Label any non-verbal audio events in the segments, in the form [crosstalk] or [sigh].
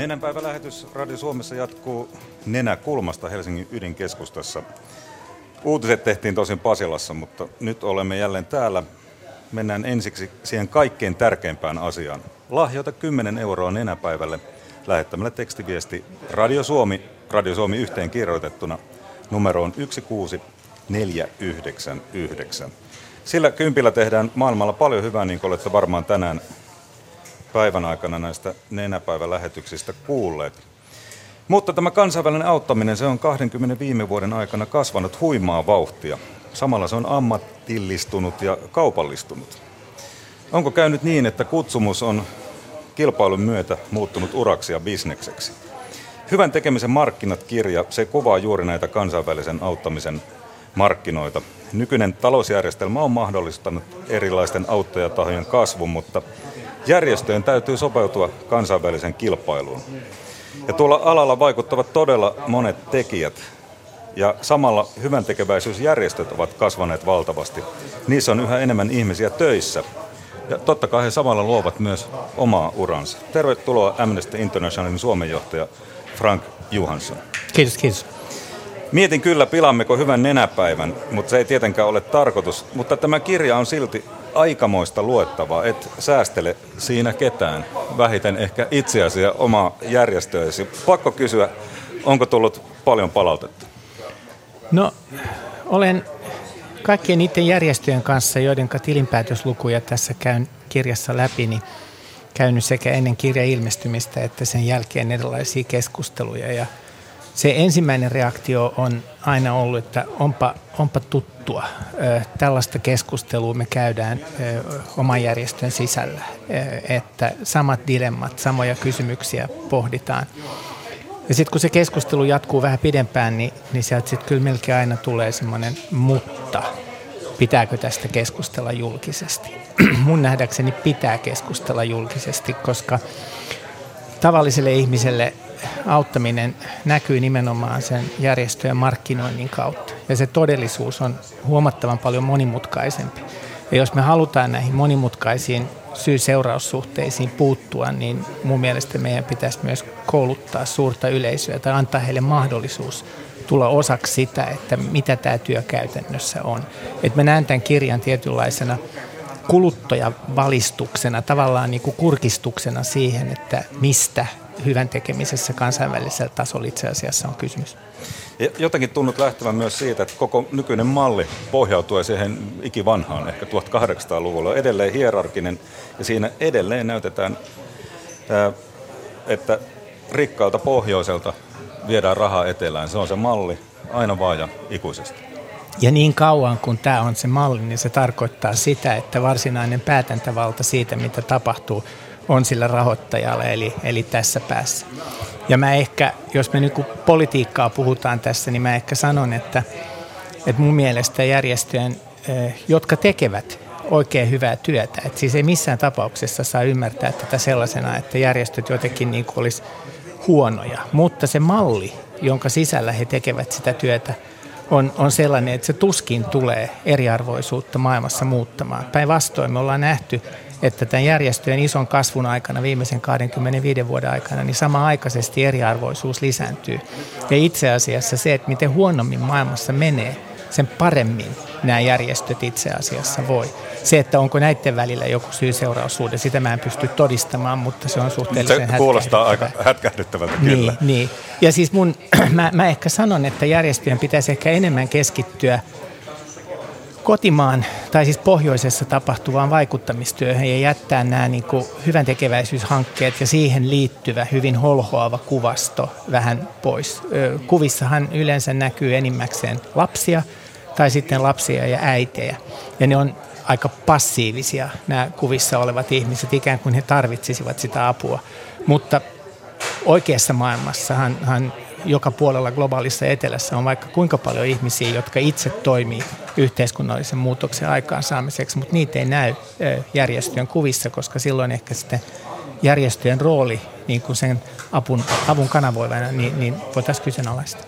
Nenänpäivä lähetys Radio Suomessa jatkuu Nenäkulmasta Helsingin ydinkeskustassa. Uutiset tehtiin tosin Pasilassa, mutta nyt olemme jälleen täällä. Mennään ensiksi siihen kaikkein tärkeimpään asiaan. Lahjoita 10 euroa nenäpäivälle lähettämällä tekstiviesti Radio Suomi, Radio Suomi yhteen kirjoitettuna numeroon 16499. Sillä kympillä tehdään maailmalla paljon hyvää, niin kuin olette varmaan tänään päivän aikana näistä nenäpäivälähetyksistä kuulleet. Mutta tämä kansainvälinen auttaminen, se on 20 viime vuoden aikana kasvanut huimaa vauhtia. Samalla se on ammattillistunut ja kaupallistunut. Onko käynyt niin, että kutsumus on kilpailun myötä muuttunut uraksi ja bisnekseksi? Hyvän tekemisen markkinat kirja, se kuvaa juuri näitä kansainvälisen auttamisen markkinoita. Nykyinen talousjärjestelmä on mahdollistanut erilaisten auttajatahojen kasvun, mutta järjestöjen täytyy sopeutua kansainväliseen kilpailuun. Ja tuolla alalla vaikuttavat todella monet tekijät. Ja samalla hyvän tekeväisyysjärjestöt ovat kasvaneet valtavasti. Niissä on yhä enemmän ihmisiä töissä. Ja totta kai he samalla luovat myös omaa uransa. Tervetuloa Amnesty Internationalin Suomen johtaja Frank Johansson. Kiitos, kiitos. Mietin kyllä, pilammeko hyvän nenäpäivän, mutta se ei tietenkään ole tarkoitus. Mutta tämä kirja on silti aikamoista luettavaa, et säästele siinä ketään, vähiten ehkä itseäsi ja omaa järjestöäsi. Pakko kysyä, onko tullut paljon palautetta? No, olen kaikkien niiden järjestöjen kanssa, joiden tilinpäätöslukuja tässä käyn kirjassa läpi, niin käynyt sekä ennen kirjan ilmestymistä että sen jälkeen erilaisia keskusteluja. Ja se ensimmäinen reaktio on aina ollut, että onpa, onpa tuttua. Tällaista keskustelua me käydään oman järjestön sisällä, että samat dilemmat, samoja kysymyksiä pohditaan. Ja sitten kun se keskustelu jatkuu vähän pidempään, niin, niin sieltä sitten kyllä melkein aina tulee semmoinen mutta. Pitääkö tästä keskustella julkisesti? [clears throat] Mun nähdäkseni pitää keskustella julkisesti, koska tavalliselle ihmiselle auttaminen näkyy nimenomaan sen järjestöjen markkinoinnin kautta. Ja se todellisuus on huomattavan paljon monimutkaisempi. Ja jos me halutaan näihin monimutkaisiin syy-seuraussuhteisiin puuttua, niin mun mielestä meidän pitäisi myös kouluttaa suurta yleisöä tai antaa heille mahdollisuus tulla osaksi sitä, että mitä tämä työ käytännössä on. Et mä näen tämän kirjan tietynlaisena kuluttajavalistuksena, tavallaan niin kuin kurkistuksena siihen, että mistä hyvän tekemisessä kansainvälisellä tasolla itse asiassa on kysymys. Jotenkin tunnut lähtevän myös siitä, että koko nykyinen malli pohjautuu siihen ikivanhaan, ehkä 1800-luvulla, on edelleen hierarkinen ja siinä edelleen näytetään, että rikkaalta pohjoiselta viedään rahaa etelään. Se on se malli aina vaan ja ikuisesti. Ja niin kauan kun tämä on se malli, niin se tarkoittaa sitä, että varsinainen päätäntävalta siitä, mitä tapahtuu, on sillä rahoittajalla, eli, eli tässä päässä. Ja mä ehkä, jos me nyt politiikkaa puhutaan tässä, niin mä ehkä sanon, että, että mun mielestä järjestöjen, jotka tekevät oikein hyvää työtä, että siis ei missään tapauksessa saa ymmärtää tätä sellaisena, että järjestöt jotenkin niin kuin olisi huonoja, mutta se malli, jonka sisällä he tekevät sitä työtä, on, on sellainen, että se tuskin tulee eriarvoisuutta maailmassa muuttamaan. Päinvastoin me ollaan nähty että tämän järjestöjen ison kasvun aikana, viimeisen 25 vuoden aikana, niin sama-aikaisesti eriarvoisuus lisääntyy. Ja itse asiassa se, että miten huonommin maailmassa menee, sen paremmin nämä järjestöt itse asiassa voi. Se, että onko näiden välillä joku syy-seuraussuhde, sitä mä en pysty todistamaan, mutta se on suhteellisen Se kuulostaa aika hätkähdyttävältä kyllä. Niin, niin. Ja siis mun, [clears throat] mä, mä ehkä sanon, että järjestöjen pitäisi ehkä enemmän keskittyä kotimaan tai siis pohjoisessa tapahtuvaan vaikuttamistyöhön ja jättää nämä niin kuin hyvän tekeväisyyshankkeet ja siihen liittyvä hyvin holhoava kuvasto vähän pois. Kuvissahan yleensä näkyy enimmäkseen lapsia tai sitten lapsia ja äitejä ja ne on aika passiivisia nämä kuvissa olevat ihmiset, ikään kuin he tarvitsisivat sitä apua. Mutta oikeassa maailmassahan joka puolella globaalissa etelässä on vaikka kuinka paljon ihmisiä, jotka itse toimii yhteiskunnallisen muutoksen aikaansaamiseksi, mutta niitä ei näy järjestöjen kuvissa, koska silloin ehkä sitten järjestöjen rooli niin kuin sen avun, avun kanavoivana, niin, niin voitaisiin kyseenalaistaa.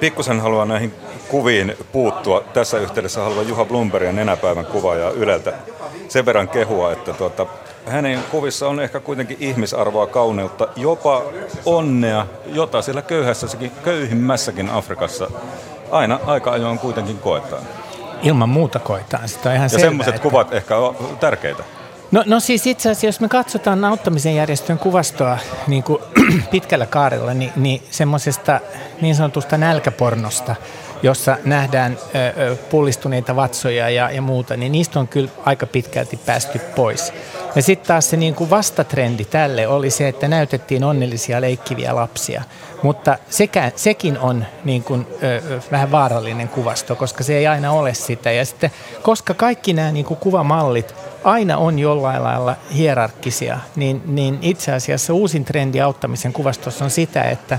pikkusen haluan näihin kuviin puuttua. Tässä yhteydessä haluan Juha Blumbergin nenäpäivän kuvaajaa Yleltä sen verran kehua, että tuota, hänen kuvissa on ehkä kuitenkin ihmisarvoa, kauneutta, jopa onnea, jota siellä köyhässäkin, köyhimmässäkin Afrikassa aina aika ajoin kuitenkin koetaan. Ilman muuta koetaan, sitä on ihan Ja selvää, semmoiset että- kuvat ehkä on tärkeitä. No, no siis itse asiassa, jos me katsotaan auttamisen järjestön kuvastoa niin kuin [clears throat] pitkällä kaarella, niin, niin semmoisesta niin sanotusta nälkäpornosta, jossa nähdään pullistuneita vatsoja ja, ja muuta, niin niistä on kyllä aika pitkälti päästy pois. Ja sitten taas se niin kuin vastatrendi tälle oli se, että näytettiin onnellisia leikkiviä lapsia. Mutta sekä, sekin on niin kuin, ö, vähän vaarallinen kuvasto, koska se ei aina ole sitä. Ja sitten, koska kaikki nämä niin kuin kuvamallit aina on jollain lailla hierarkkisia, niin, niin itse asiassa uusin trendi auttamisen kuvastossa on sitä, että,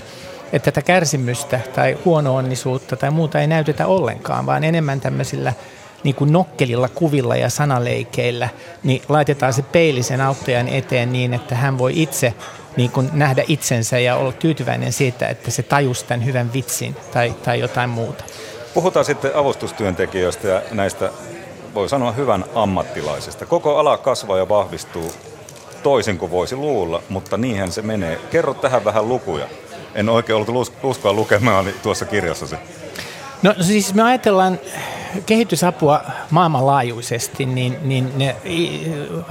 että tätä kärsimystä tai huono-onnisuutta tai muuta ei näytetä ollenkaan, vaan enemmän tämmöisillä niin kuin nokkelilla kuvilla ja sanaleikeillä, niin laitetaan se peili sen auttajan eteen niin, että hän voi itse niin kuin nähdä itsensä ja olla tyytyväinen siitä, että se tajus tämän hyvän vitsin tai, tai jotain muuta. Puhutaan sitten avustustyöntekijöistä ja näistä, voi sanoa, hyvän ammattilaisista. Koko ala kasvaa ja vahvistuu toisin kuin voisi luulla, mutta niinhän se menee. Kerro tähän vähän lukuja. En oikein ollut us- uskoa lukemaan tuossa kirjassasi. No siis me ajatellaan kehitysapua maailmanlaajuisesti, niin, niin ne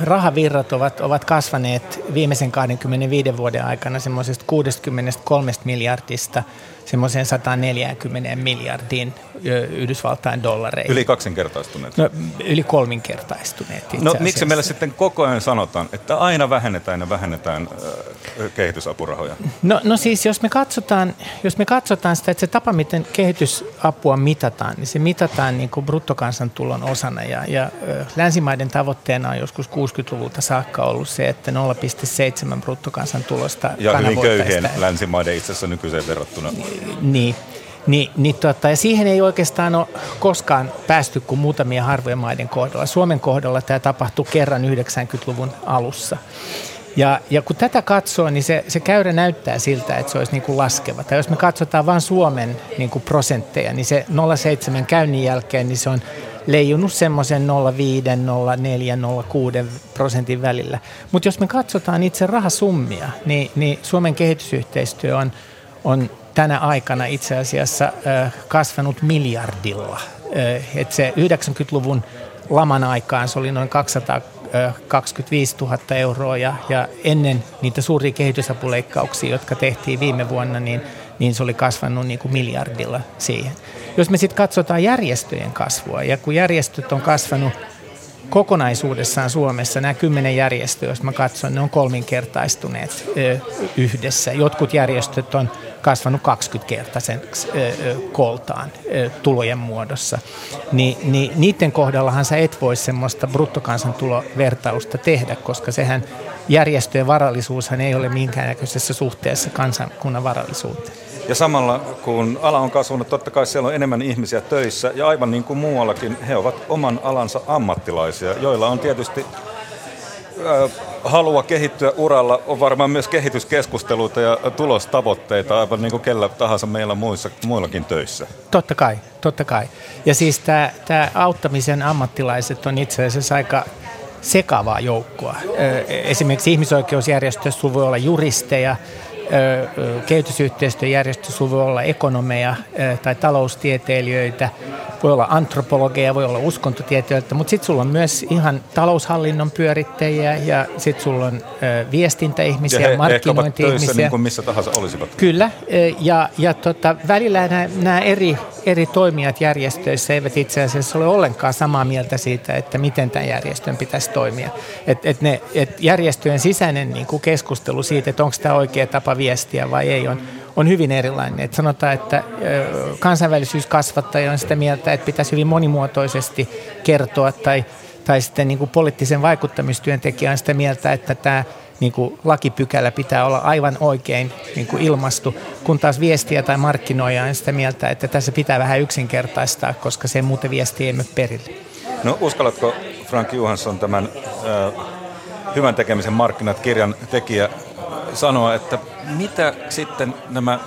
rahavirrat ovat, ovat kasvaneet viimeisen 25 vuoden aikana semmoisesta 63 miljardista semmoiseen 140 miljardiin Yhdysvaltain dollareihin. Yli kaksinkertaistuneet. No, yli kolminkertaistuneet itse No miksi asiassa. meillä sitten koko ajan sanotaan, että aina vähennetään ja vähennetään kehitysapurahoja? No, no siis jos me, katsotaan, jos me katsotaan sitä, että se tapa, miten kehitysapua mitataan, niin se mitataan niin kuin bruttokansantulon osana. Ja, ja länsimaiden tavoitteena on joskus 60-luvulta saakka ollut se, että 0,7 bruttokansantulosta Ja hyvin köyhien länsimaiden itse asiassa nykyiseen verrattuna. Niin, niin, niin tota, ja siihen ei oikeastaan ole koskaan päästy kuin muutamia harvojen maiden kohdalla. Suomen kohdalla tämä tapahtui kerran 90-luvun alussa. Ja, ja kun tätä katsoo, niin se, se käyrä näyttää siltä, että se olisi niin kuin laskeva. Tai jos me katsotaan vain Suomen niin kuin prosentteja, niin se 0,7 käynnin jälkeen, niin se on leijunut semmoisen 0,5, 0,4, 0,6 prosentin välillä. Mutta jos me katsotaan itse rahasummia, niin, niin Suomen kehitysyhteistyö on, on tänä aikana itse asiassa kasvanut miljardilla. Ö, Et se 90-luvun laman aikaan se oli noin 225 000 euroa ja, ja ennen niitä suuria kehitysapuleikkauksia, jotka tehtiin viime vuonna, niin, niin se oli kasvanut niin kuin miljardilla siihen. Jos me sitten katsotaan järjestöjen kasvua ja kun järjestöt on kasvanut kokonaisuudessaan Suomessa nämä kymmenen järjestöä, jos mä katson, ne on kolminkertaistuneet yhdessä. Jotkut järjestöt on kasvanut 20-kertaiseksi ö, ö, kooltaan ö, tulojen muodossa. Ni, niin niiden kohdallahan sä et voi semmoista bruttokansantulovertausta tehdä, koska sehän järjestöjen varallisuushan ei ole minkäännäköisessä suhteessa kansankunnan varallisuuteen. Ja samalla kun ala on kasvanut, totta kai siellä on enemmän ihmisiä töissä ja aivan niin kuin muuallakin, he ovat oman alansa ammattilaisia, joilla on tietysti halua kehittyä uralla, on varmaan myös kehityskeskusteluita ja tulostavoitteita, aivan niin kuin kellä tahansa meillä muissa, muillakin töissä. Totta kai, totta kai. Ja siis tämä auttamisen ammattilaiset on itse asiassa aika sekavaa joukkoa. Esimerkiksi ihmisoikeusjärjestössä voi olla juristeja, ö, ö, kehitysyhteistyöjärjestössä voi olla ekonomeja tai taloustieteilijöitä, voi olla antropologeja, voi olla uskontotieteilijöitä, mutta sitten sulla on myös ihan taloushallinnon pyörittäjiä ja sitten sulla on viestintäihmisiä, Ja markkinointi-ihmisiä. niin kuin missä tahansa olisivat. Kyllä, ja, ja tota, välillä nämä, nämä eri, eri toimijat järjestöissä eivät itse asiassa ole ollenkaan samaa mieltä siitä, että miten tämän järjestön pitäisi toimia. Et, et ne, et järjestöjen sisäinen niin kuin keskustelu siitä, että onko tämä oikea tapa viestiä vai ei, on, on hyvin erilainen. Et sanotaan, että kansainvälisyyskasvattaja on sitä mieltä, että pitäisi hyvin monimuotoisesti kertoa tai tai sitten niin kuin poliittisen vaikuttamistyöntekijä on sitä mieltä, että tämä niin kuin lakipykälä pitää olla aivan oikein niin kuin ilmastu, kun taas viestiä tai markkinoija on sitä mieltä, että tässä pitää vähän yksinkertaistaa, koska se muuten viesti ei mene perille. No uskallatko Frank Johansson tämän äh, hyvän tekemisen markkinat kirjan tekijä sanoa, että mitä sitten nämä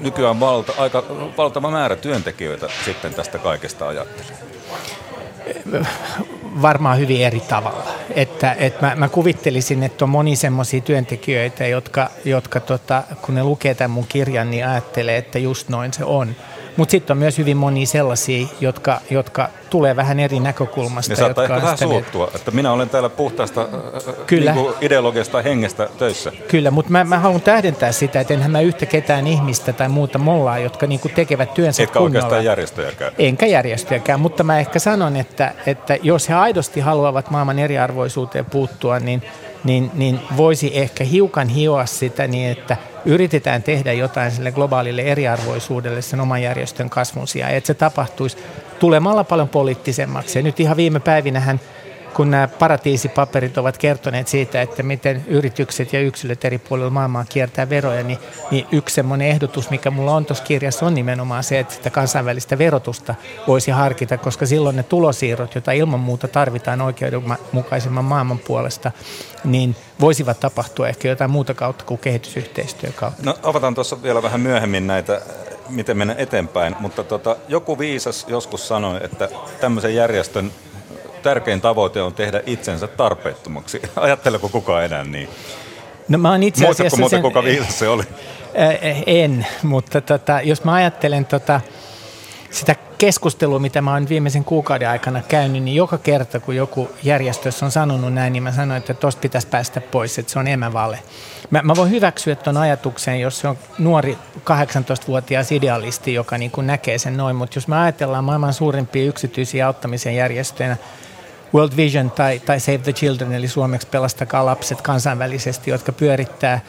nykyään valta, aika valtava määrä työntekijöitä sitten tästä kaikesta ajattelee? [laughs] varmaan hyvin eri tavalla. Että, että mä, mä kuvittelisin, että on moni semmoisia työntekijöitä, jotka, jotka tota, kun ne lukee tämän mun kirjan, niin ajattelee, että just noin se on. Mutta sitten on myös hyvin monia sellaisia, jotka, jotka tulee vähän eri näkökulmasta. Ne saattaa ehkä vähän suuttua, että minä olen täällä puhtaasta äh, äh, Kyllä. Niin ideologiasta hengestä töissä. Kyllä, mutta mä, mä haluan tähdentää sitä, että enhän mä yhtä ketään ihmistä tai muuta mollaa, jotka niinku tekevät työnsä Etkä kunnolla. oikeastaan järjestöjäkään. Enkä järjestöjäkään, mutta mä ehkä sanon, että, että jos he aidosti haluavat maailman eriarvoisuuteen puuttua, niin, niin, niin voisi ehkä hiukan hioa sitä niin, että – yritetään tehdä jotain sille globaalille eriarvoisuudelle sen oman järjestön kasvun sijaan, että se tapahtuisi tulemalla paljon poliittisemmaksi. Ja nyt ihan viime päivinähän kun nämä paratiisipaperit ovat kertoneet siitä, että miten yritykset ja yksilöt eri puolilla maailmaa kiertää veroja, niin, niin yksi semmoinen ehdotus, mikä mulla on tuossa kirjassa, on nimenomaan se, että sitä kansainvälistä verotusta voisi harkita, koska silloin ne tulosiirrot, joita ilman muuta tarvitaan oikeudenmukaisemman maailman puolesta, niin voisivat tapahtua ehkä jotain muuta kautta kuin kehitysyhteistyön kautta. No avataan tuossa vielä vähän myöhemmin näitä miten mennä eteenpäin, mutta tota, joku viisas joskus sanoi, että tämmöisen järjestön tärkein tavoite on tehdä itsensä tarpeettomaksi. [laughs] Ajatteleko kukaan enää niin? No mä oon itse asiassa Muistatko sen, kuka viisas se oli? En, mutta tota, jos mä ajattelen tota, sitä keskustelua, mitä mä oon viimeisen kuukauden aikana käynyt, niin joka kerta, kun joku järjestössä on sanonut näin, niin mä sanoin, että tosta pitäisi päästä pois, että se on emävale. Mä, mä voin hyväksyä tuon ajatuksen, jos se on nuori 18-vuotias idealisti, joka niin kuin näkee sen noin, mutta jos me ajatellaan maailman suurimpia yksityisiä auttamisen järjestöjä, World Vision tai, tai Save the Children, eli suomeksi Pelastakaa lapset kansainvälisesti, jotka pyörittää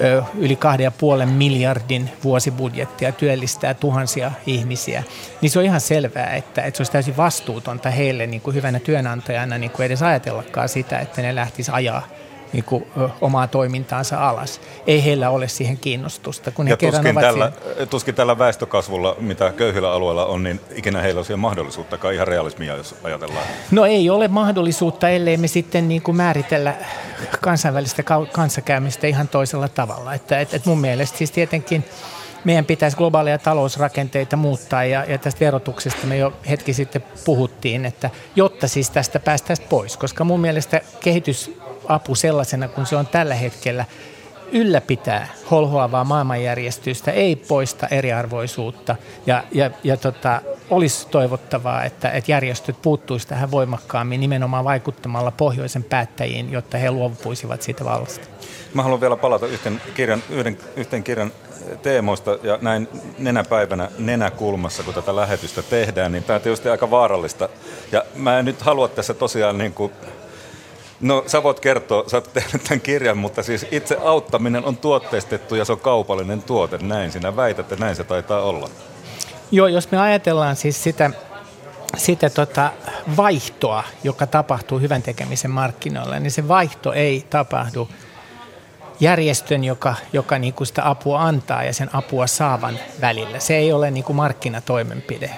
ö, yli kahden ja puolen miljardin vuosibudjettia työllistää tuhansia ihmisiä, niin se on ihan selvää, että, että se olisi täysin vastuutonta heille niin kuin hyvänä työnantajana niin kuin edes ajatellakaan sitä, että ne lähtisivät ajaa niin kuin, omaa toimintaansa alas. Ei heillä ole siihen kiinnostusta. Kun he ja kerran tuskin, ovat tällä, siihen... tuskin tällä väestökasvulla, mitä köyhillä alueilla on, niin ikinä heillä on siihen mahdollisuuttakaan ihan realismia, jos ajatellaan. No ei ole mahdollisuutta, ellei me sitten niin kuin määritellä kansainvälistä kanssakäymistä ihan toisella tavalla. Että, et, et mun mielestä siis tietenkin meidän pitäisi globaaleja talousrakenteita muuttaa ja, ja tästä verotuksesta me jo hetki sitten puhuttiin, että jotta siis tästä päästäisiin pois, koska mun mielestä kehitys apu sellaisena kuin se on tällä hetkellä ylläpitää holhoavaa maailmanjärjestystä, ei poista eriarvoisuutta ja, ja, ja tota, olisi toivottavaa, että, että järjestöt puuttuisi tähän voimakkaammin nimenomaan vaikuttamalla pohjoisen päättäjiin, jotta he luovuisivat siitä vallasta. Mä haluan vielä palata yhten kirjan, yhden, yhten kirjan teemoista ja näin nenäpäivänä nenäkulmassa, kun tätä lähetystä tehdään, niin tämä on tietysti aika vaarallista. Ja mä en nyt halua tässä tosiaan niin kuin No sä voit kertoa, sä oot tehnyt tämän kirjan, mutta siis itse auttaminen on tuotteistettu ja se on kaupallinen tuote, näin sinä väität, että näin se taitaa olla. Joo, jos me ajatellaan siis sitä, sitä tota vaihtoa, joka tapahtuu hyvän tekemisen markkinoilla, niin se vaihto ei tapahdu järjestön, joka, joka niin kuin sitä apua antaa ja sen apua saavan välillä. Se ei ole niin kuin markkinatoimenpide,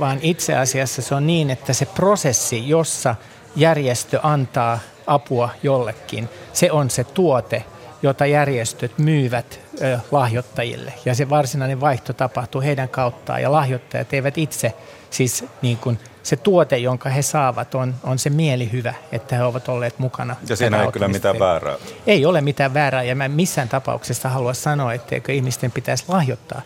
vaan itse asiassa se on niin, että se prosessi, jossa järjestö antaa apua jollekin. Se on se tuote, jota järjestöt myyvät ö, lahjoittajille. Ja se varsinainen vaihto tapahtuu heidän kauttaan. Ja lahjoittajat eivät itse, siis niin kuin se tuote, jonka he saavat, on, on se mielihyvä, että he ovat olleet mukana. Ja siinä ei kyllä mitään väärää. Ei ole mitään väärää, ja mä missään tapauksessa halua sanoa, etteikö ihmisten pitäisi lahjoittaa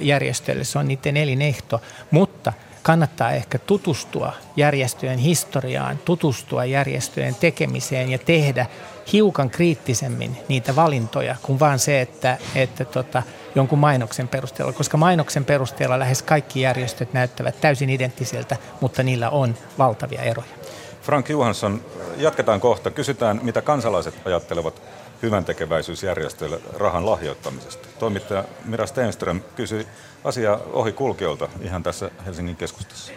järjestöille. Se on niiden elinehto. Mutta – kannattaa ehkä tutustua järjestöjen historiaan, tutustua järjestöjen tekemiseen ja tehdä hiukan kriittisemmin niitä valintoja kuin vaan se, että, että tota, jonkun mainoksen perusteella, koska mainoksen perusteella lähes kaikki järjestöt näyttävät täysin identtisiltä, mutta niillä on valtavia eroja. Frank Johansson, jatketaan kohta. Kysytään, mitä kansalaiset ajattelevat hyvän tekeväisyysjärjestöille rahan lahjoittamisesta. Toimittaja Mira Stenström kysyi asiaa ohi kulkiolta ihan tässä Helsingin keskustassa.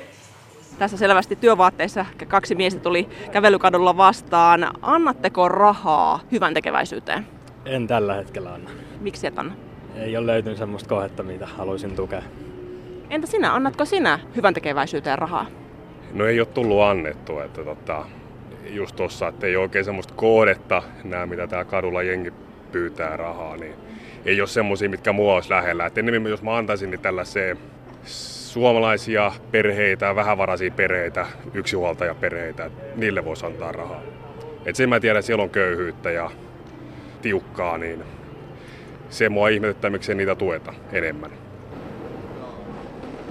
Tässä selvästi työvaatteissa kaksi miestä tuli kävelykadulla vastaan. Annatteko rahaa hyvän tekeväisyyteen? En tällä hetkellä anna. Miksi et anna? Ei ole löytynyt sellaista kohdetta, mitä haluaisin tukea. Entä sinä, annatko sinä hyvän tekeväisyyteen rahaa? No ei ole tullut annettua, että tota, just tossa, että ei ole oikein semmoista kohdetta, nämä mitä tää kadulla jengi pyytää rahaa, niin ei ole semmoisia, mitkä mua olisi lähellä. Et enemmän jos mä antaisin niin tällaiseen suomalaisia perheitä, vähävaraisia perheitä, yksinhuoltajaperheitä, niille voisi antaa rahaa. Et sen mä tiedän, siellä on köyhyyttä ja tiukkaa, niin se mua ihmetyttää, miksei niitä tueta enemmän.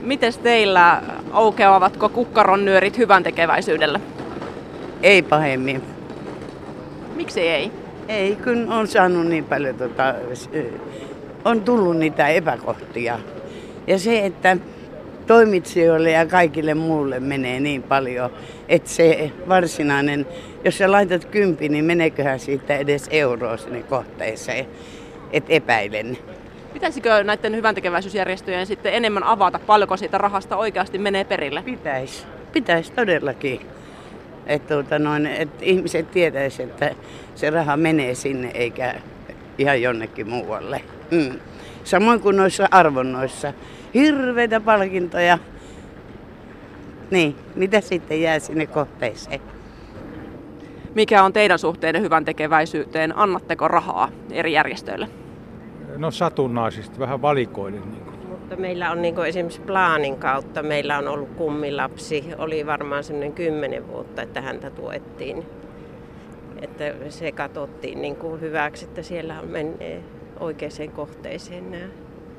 Mites teillä aukeavatko kukkaron nyörit hyvän tekeväisyydellä? Ei pahemmin. Miksi ei? Ei, kun on saanut niin paljon, tota, on tullut niitä epäkohtia. Ja se, että toimitsijoille ja kaikille muulle menee niin paljon, että se varsinainen, jos sä laitat kympi, niin meneeköhän siitä edes euroa sinne kohteeseen, että epäilen. Pitäisikö näiden hyväntekeväisyysjärjestöjen sitten enemmän avata, paljonko siitä rahasta oikeasti menee perille? Pitäisi, pitäisi todellakin. Että tuota noin, et ihmiset tietäisivät, että se raha menee sinne eikä ihan jonnekin muualle. Mm. Samoin kuin noissa arvonnoissa. Hirveitä palkintoja. Niin, mitä sitten jää sinne kohteeseen? Mikä on teidän suhteiden hyvän tekeväisyyteen? Annatteko rahaa eri järjestöille? No satunnaisesti, vähän valikoiden. Niin kuin. Mutta meillä on niin kuin esimerkiksi plaanin kautta, meillä on ollut kummilapsi, oli varmaan semmoinen kymmenen vuotta, että häntä tuettiin. Että se katsottiin niin kuin hyväksi, että siellä menee oikeaan kohteeseen nämä.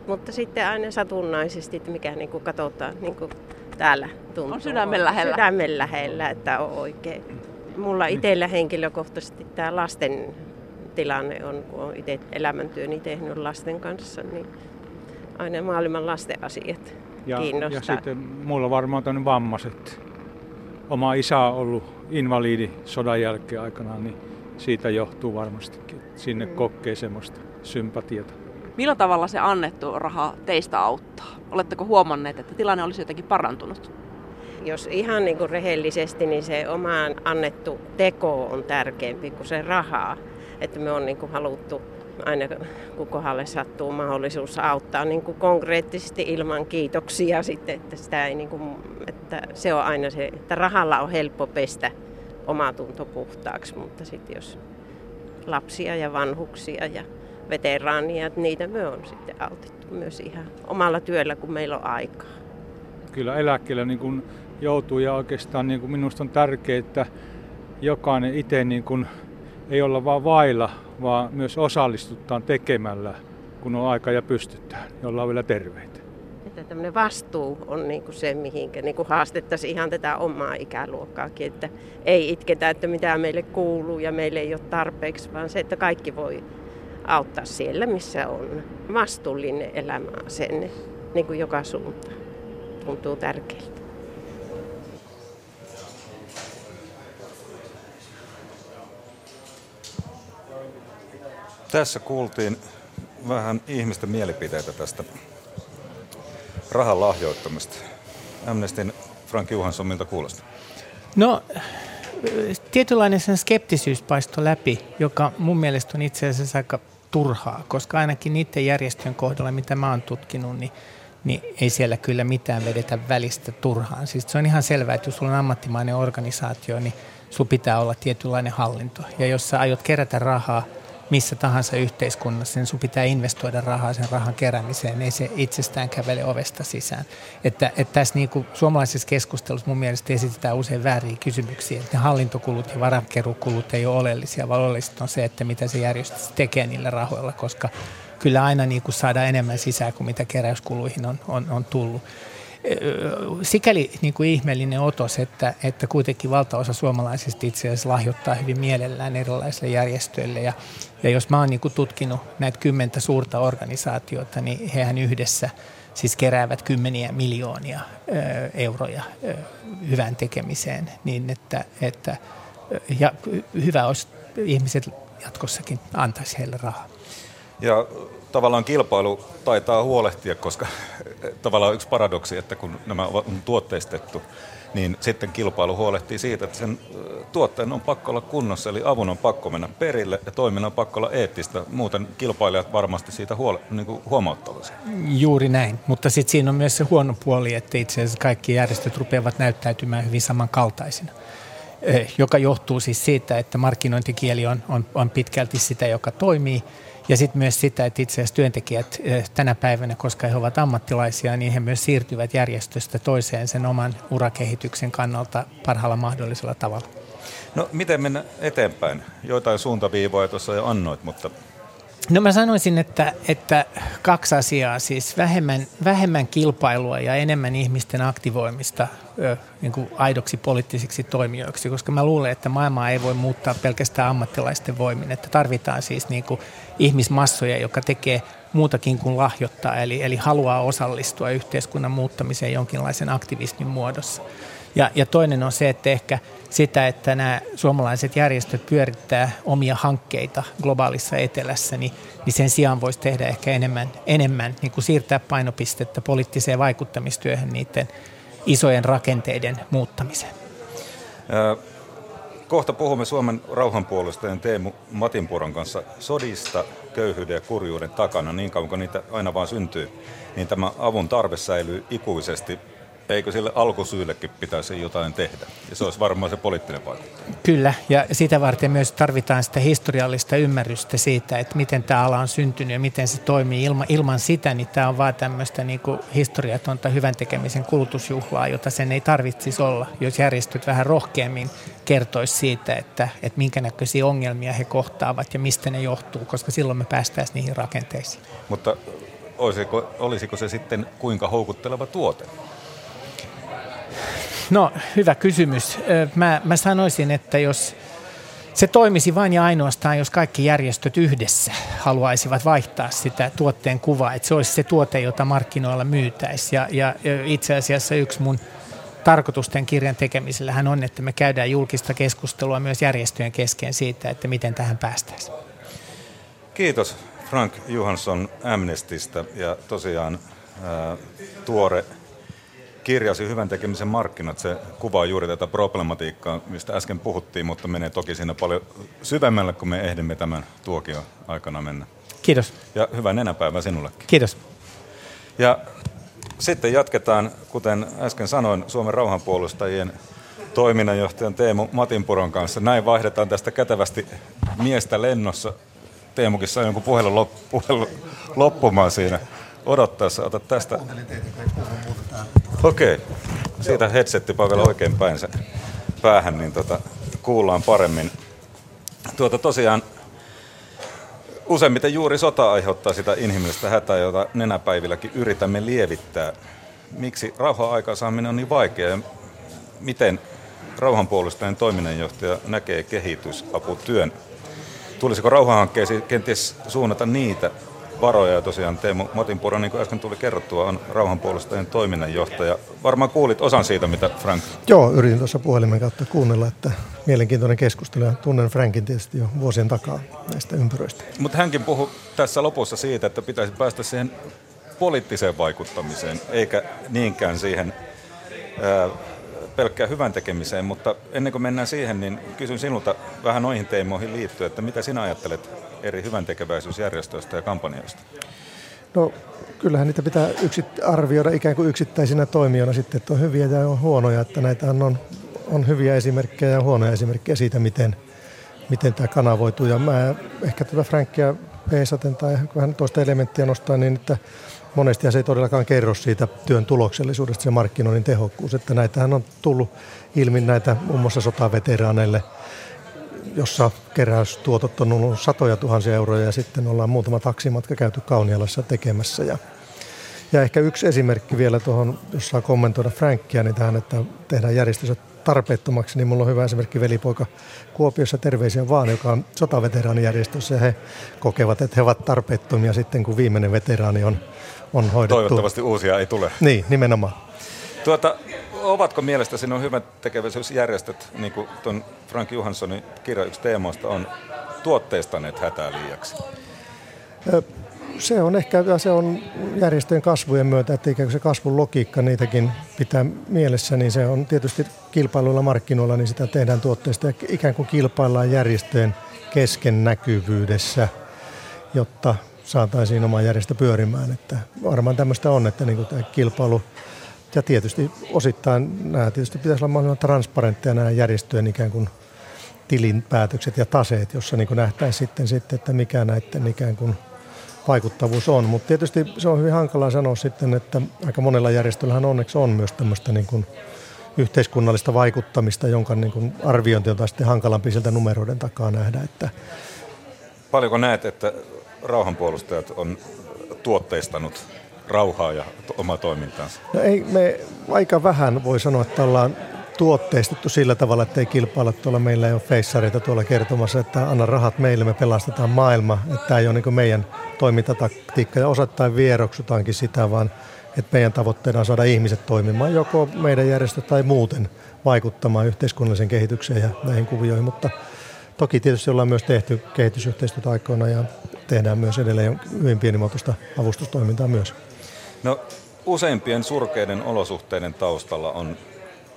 Mutta sitten aina satunnaisesti, että mikä niin kuin katsotaan niin kuin täällä tuntuu. On sydämen lähellä. Sydämen lähellä, että on oikein. Mulla itsellä henkilökohtaisesti tämä lasten tilanne on, kun olen itse elämäntyöni tehnyt lasten kanssa, niin aina maailman lasten asiat ja, kiinnostaa. Ja sitten mulla varmaan tämmöinen vammaiset. Oma isä on ollut invalidi sodan jälkeen aikanaan, niin siitä johtuu varmastikin, sinne mm. kokee semmoista sympatiata. Millä tavalla se annettu raha teistä auttaa? Oletteko huomanneet, että tilanne olisi jotenkin parantunut? Jos ihan niin kuin rehellisesti, niin se omaan annettu teko on tärkeämpi kuin se rahaa. Että me on niin kuin haluttu aina kun kohdalle sattuu mahdollisuus auttaa niin kuin konkreettisesti ilman kiitoksia sitten, että, sitä ei niin kuin, että se on aina se, että rahalla on helppo pestä oma tunto puhtaaksi, mutta sitten jos lapsia ja vanhuksia ja veteraania, että niitä me on sitten autettu myös ihan omalla työllä, kun meillä on aikaa. Kyllä eläkkeellä niin kuin joutuu ja oikeastaan niin kuin minusta on tärkeää, että jokainen itse niin kuin ei olla vain vailla, vaan myös osallistutaan tekemällä, kun on aika ja pystytään, jolla on vielä terveitä. Että tämmöinen vastuu on niin kuin se, mihinkä niin haastettaisiin ihan tätä omaa ikäluokkaakin, että ei itketä, että mitä meille kuuluu ja meille ei ole tarpeeksi, vaan se, että kaikki voi auttaa siellä, missä on. Vastuullinen elämäasenne niin kuin joka suuntaan tuntuu tärkeältä. Tässä kuultiin vähän ihmisten mielipiteitä tästä rahan lahjoittamista. Amnestin Frank Johansson, miltä kuulostaa? No, tietynlainen sen skeptisyys paistoi läpi, joka mun mielestä on itse asiassa aika turhaa, koska ainakin niiden järjestöjen kohdalla, mitä mä oon tutkinut, niin, niin ei siellä kyllä mitään vedetä välistä turhaan. Siis se on ihan selvää, että jos sulla on ammattimainen organisaatio, niin sulla pitää olla tietynlainen hallinto. Ja jos sä aiot kerätä rahaa – missä tahansa yhteiskunnassa, niin sun pitää investoida rahaa sen rahan keräämiseen, ei se itsestään kävele ovesta sisään. Että, että tässä niin kuin suomalaisessa keskustelussa mun mielestä esitetään usein vääriä kysymyksiä, että ne hallintokulut ja varankerukulut ei ole oleellisia, vaan oleellista on se, että mitä se järjestö tekee niillä rahoilla, koska kyllä aina niin kuin saadaan enemmän sisään kuin mitä keräyskuluihin on, on, on tullut sikäli niin kuin ihmeellinen otos, että, että kuitenkin valtaosa suomalaisista itse asiassa lahjoittaa hyvin mielellään erilaisille järjestöille. Ja, ja jos mä oon niin kuin tutkinut näitä kymmentä suurta organisaatiota, niin hehän yhdessä siis keräävät kymmeniä miljoonia ö, euroja ö, hyvän tekemiseen, niin että, että ja hyvä olisi ihmiset jatkossakin antaisi heille rahaa. Ja tavallaan kilpailu taitaa huolehtia, koska tavallaan yksi paradoksi, että kun nämä on tuotteistettu, niin sitten kilpailu huolehtii siitä, että sen tuotteen on pakko olla kunnossa, eli avun on pakko mennä perille ja toiminnan on pakko olla eettistä. Muuten kilpailijat varmasti siitä huole, niin kuin huomauttavat. Juuri näin, mutta sitten siinä on myös se huono puoli, että itse asiassa kaikki järjestöt rupeavat näyttäytymään hyvin samankaltaisina. joka johtuu siis siitä, että markkinointikieli on, on, on pitkälti sitä, joka toimii. Ja sitten myös sitä, että itse asiassa työntekijät tänä päivänä, koska he ovat ammattilaisia, niin he myös siirtyvät järjestöstä toiseen sen oman urakehityksen kannalta parhaalla mahdollisella tavalla. No miten mennä eteenpäin? Joitain suuntaviivoja tuossa jo annoit, mutta No mä sanoisin, että, että kaksi asiaa, siis vähemmän, vähemmän kilpailua ja enemmän ihmisten aktivoimista ö, niin kuin aidoksi poliittisiksi toimijoiksi, koska mä luulen, että maailmaa ei voi muuttaa pelkästään ammattilaisten voimin, että tarvitaan siis niin kuin ihmismassoja, joka tekee muutakin kuin lahjoittaa, eli, eli haluaa osallistua yhteiskunnan muuttamiseen jonkinlaisen aktivismin muodossa. Ja, ja toinen on se, että ehkä sitä, että nämä suomalaiset järjestöt pyörittää omia hankkeita globaalissa etelässä, niin, niin sen sijaan voisi tehdä ehkä enemmän, enemmän niin kuin siirtää painopistettä poliittiseen vaikuttamistyöhön niiden isojen rakenteiden muuttamiseen. Kohta puhumme Suomen rauhanpuolustajien Teemu Matinpuron kanssa sodista, köyhyyden ja kurjuuden takana, niin kauan kuin niitä aina vaan syntyy, niin tämä avun tarve säilyy ikuisesti eikö sille alkusyyllekin pitäisi jotain tehdä? Ja se olisi varmaan se poliittinen vaikuttaminen. Kyllä, ja sitä varten myös tarvitaan sitä historiallista ymmärrystä siitä, että miten tämä ala on syntynyt ja miten se toimii. Ilma, ilman sitä, niin tämä on vaan tämmöistä niin kuin historiatonta hyvän tekemisen kulutusjuhlaa, jota sen ei tarvitsisi olla, jos järjestöt vähän rohkeammin kertoisi siitä, että, että minkä näköisiä ongelmia he kohtaavat ja mistä ne johtuu, koska silloin me päästäisiin niihin rakenteisiin. Mutta olisiko, olisiko se sitten kuinka houkutteleva tuote? No, hyvä kysymys. Mä, mä sanoisin, että jos se toimisi vain ja ainoastaan, jos kaikki järjestöt yhdessä haluaisivat vaihtaa sitä tuotteen kuvaa, että se olisi se tuote, jota markkinoilla myytäisi. Ja, ja itse asiassa yksi mun tarkoitusten kirjan tekemisellähän on, että me käydään julkista keskustelua myös järjestöjen kesken siitä, että miten tähän päästäisiin. Kiitos Frank Johansson Amnestista ja tosiaan ää, tuore kirjasi Hyvän tekemisen markkinat, se kuvaa juuri tätä problematiikkaa, mistä äsken puhuttiin, mutta menee toki siinä paljon syvemmälle, kun me ehdimme tämän tuokion aikana mennä. Kiitos. Ja hyvää nenäpäivää sinullekin. Kiitos. Ja sitten jatketaan, kuten äsken sanoin, Suomen rauhanpuolustajien toiminnanjohtajan Teemu Matinpuron kanssa. Näin vaihdetaan tästä kätevästi miestä lennossa. Teemukin saa jonkun puhelun, loppu, puhelun loppumaan siinä odottaessa. Ota tästä. Okei, okay. siitä headsettipä vielä oikein päin sen päähän, niin tota, kuullaan paremmin. Tuota tosiaan useimmiten juuri sota aiheuttaa sitä inhimillistä hätää, jota nenäpäivilläkin yritämme lievittää. Miksi rauhan aikaansaaminen on niin vaikeaa miten rauhanpuolustajien toiminnanjohtaja näkee kehitysaputyön? Tulisiko rauhanhankkeisiin kenties suunnata niitä, varoja. Ja tosiaan Teemu Matinpuro, niin kuin äsken tuli kerrottua, on rauhanpuolustajien toiminnanjohtaja. Varmaan kuulit osan siitä, mitä Frank... Joo, yritin tuossa puhelimen kautta kuunnella, että mielenkiintoinen keskustelu. Ja tunnen Frankin tietysti jo vuosien takaa näistä ympyröistä. Mutta hänkin puhui tässä lopussa siitä, että pitäisi päästä siihen poliittiseen vaikuttamiseen, eikä niinkään siihen ää, pelkkään hyvän tekemiseen, mutta ennen kuin mennään siihen, niin kysyn sinulta vähän noihin teemoihin liittyen, että mitä sinä ajattelet eri hyvän tekeväisyysjärjestöistä ja kampanjoista? No kyllähän niitä pitää yksit arvioida ikään kuin yksittäisinä toimijoina sitten, että on hyviä ja on huonoja, että näitä on, on hyviä esimerkkejä ja huonoja esimerkkejä siitä, miten, miten tämä kanavoituu. Ja mä ehkä tätä Frankia peisaten tai vähän toista elementtiä nostaa niin, että monesti se ei todellakaan kerro siitä työn tuloksellisuudesta se markkinoinnin tehokkuus. Että näitähän on tullut ilmi näitä muun muassa sotaveteraaneille, jossa keräystuotot on ollut satoja tuhansia euroja ja sitten ollaan muutama taksimatka käyty Kaunialassa tekemässä. Ja, ja ehkä yksi esimerkki vielä tuohon, jos saa kommentoida Frankia, niin tähän, että tehdään järjestössä tarpeettomaksi, niin mulla on hyvä esimerkki velipoika Kuopiossa terveisiä vaan, joka on sotaveteraanijärjestössä ja he kokevat, että he ovat tarpeettomia sitten, kun viimeinen veteraani on on hoidettu. Toivottavasti uusia ei tule. Niin, nimenomaan. Tuota, ovatko mielestäsi nuo hyvät tekeväisyysjärjestöt, niin kuin tuon Frank Johanssonin kirja yksi teemoista on, tuotteistaneet hätää liiaksi? Se on ehkä se on järjestöjen kasvujen myötä, että ikään kuin se kasvun logiikka niitäkin pitää mielessä, niin se on tietysti kilpailuilla markkinoilla, niin sitä tehdään tuotteista ja ikään kuin kilpaillaan järjestöjen kesken näkyvyydessä, jotta saataisiin oma järjestö pyörimään. Että varmaan tämmöistä on, että niin tämä kilpailu ja tietysti osittain nämä tietysti pitäisi olla mahdollisimman transparentteja nämä järjestöjen ikään kuin tilinpäätökset ja taseet, jossa niin nähtäisiin sitten, sitten, että mikä näiden ikään kuin vaikuttavuus on. Mutta tietysti se on hyvin hankalaa sanoa sitten, että aika monella järjestöllähän onneksi on myös tämmöistä niin kuin yhteiskunnallista vaikuttamista, jonka niin kuin arviointi on taas sitten hankalampi sieltä numeroiden takaa nähdä. Että Paljonko näet, että rauhanpuolustajat on tuotteistanut rauhaa ja omaa toimintaansa? No ei, me aika vähän voi sanoa, että ollaan tuotteistettu sillä tavalla, että ei kilpailla tuolla. Meillä ei ole feissareita tuolla kertomassa, että anna rahat meille, me pelastetaan maailma. Että tämä ei ole niin meidän toimintataktiikka ja osattain vieroksutaankin sitä, vaan että meidän tavoitteena on saada ihmiset toimimaan joko meidän järjestö tai muuten vaikuttamaan yhteiskunnallisen kehitykseen ja näihin kuvioihin. Mutta toki tietysti ollaan myös tehty kehitysyhteistyötä aikoina ja tehdään myös edelleen hyvin pienimuotoista avustustoimintaa myös. No useimpien surkeiden olosuhteiden taustalla on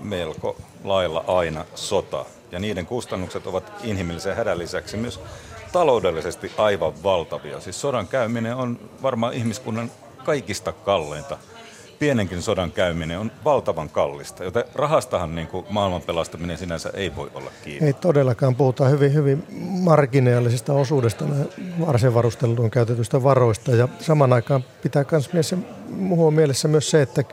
melko lailla aina sota. Ja niiden kustannukset ovat inhimillisen hädän lisäksi myös taloudellisesti aivan valtavia. Siis sodan käyminen on varmaan ihmiskunnan kaikista kalleinta pienenkin sodan käyminen on valtavan kallista, joten rahastahan niin kuin maailman pelastaminen sinänsä ei voi olla kiinni. Ei todellakaan, puhutaan hyvin, hyvin marginaalisesta osuudesta varsevarusteluun käytetyistä varoista ja saman aikaan pitää myös mielessä myös se, että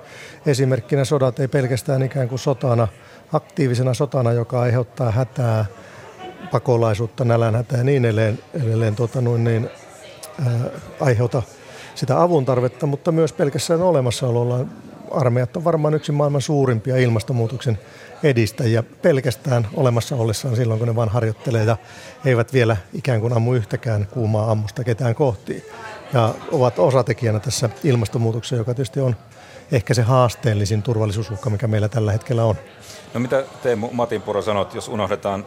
esimerkkinä sodat ei pelkästään ikään kuin sotana, aktiivisena sotana, joka aiheuttaa hätää, pakolaisuutta, nälänhätää ja niin edelleen, edelleen tuota, noin, niin, ää, aiheuta sitä avun tarvetta, mutta myös pelkästään olemassaololla armeijat on varmaan yksi maailman suurimpia ilmastonmuutoksen edistäjiä pelkästään olemassa ollessaan silloin, kun ne vaan harjoittelee ja eivät vielä ikään kuin ammu yhtäkään kuumaa ammusta ketään kohti. Ja ovat osatekijänä tässä ilmastonmuutoksessa, joka tietysti on ehkä se haasteellisin turvallisuusuhka, mikä meillä tällä hetkellä on. No mitä te Matin Puro sanot, jos unohdetaan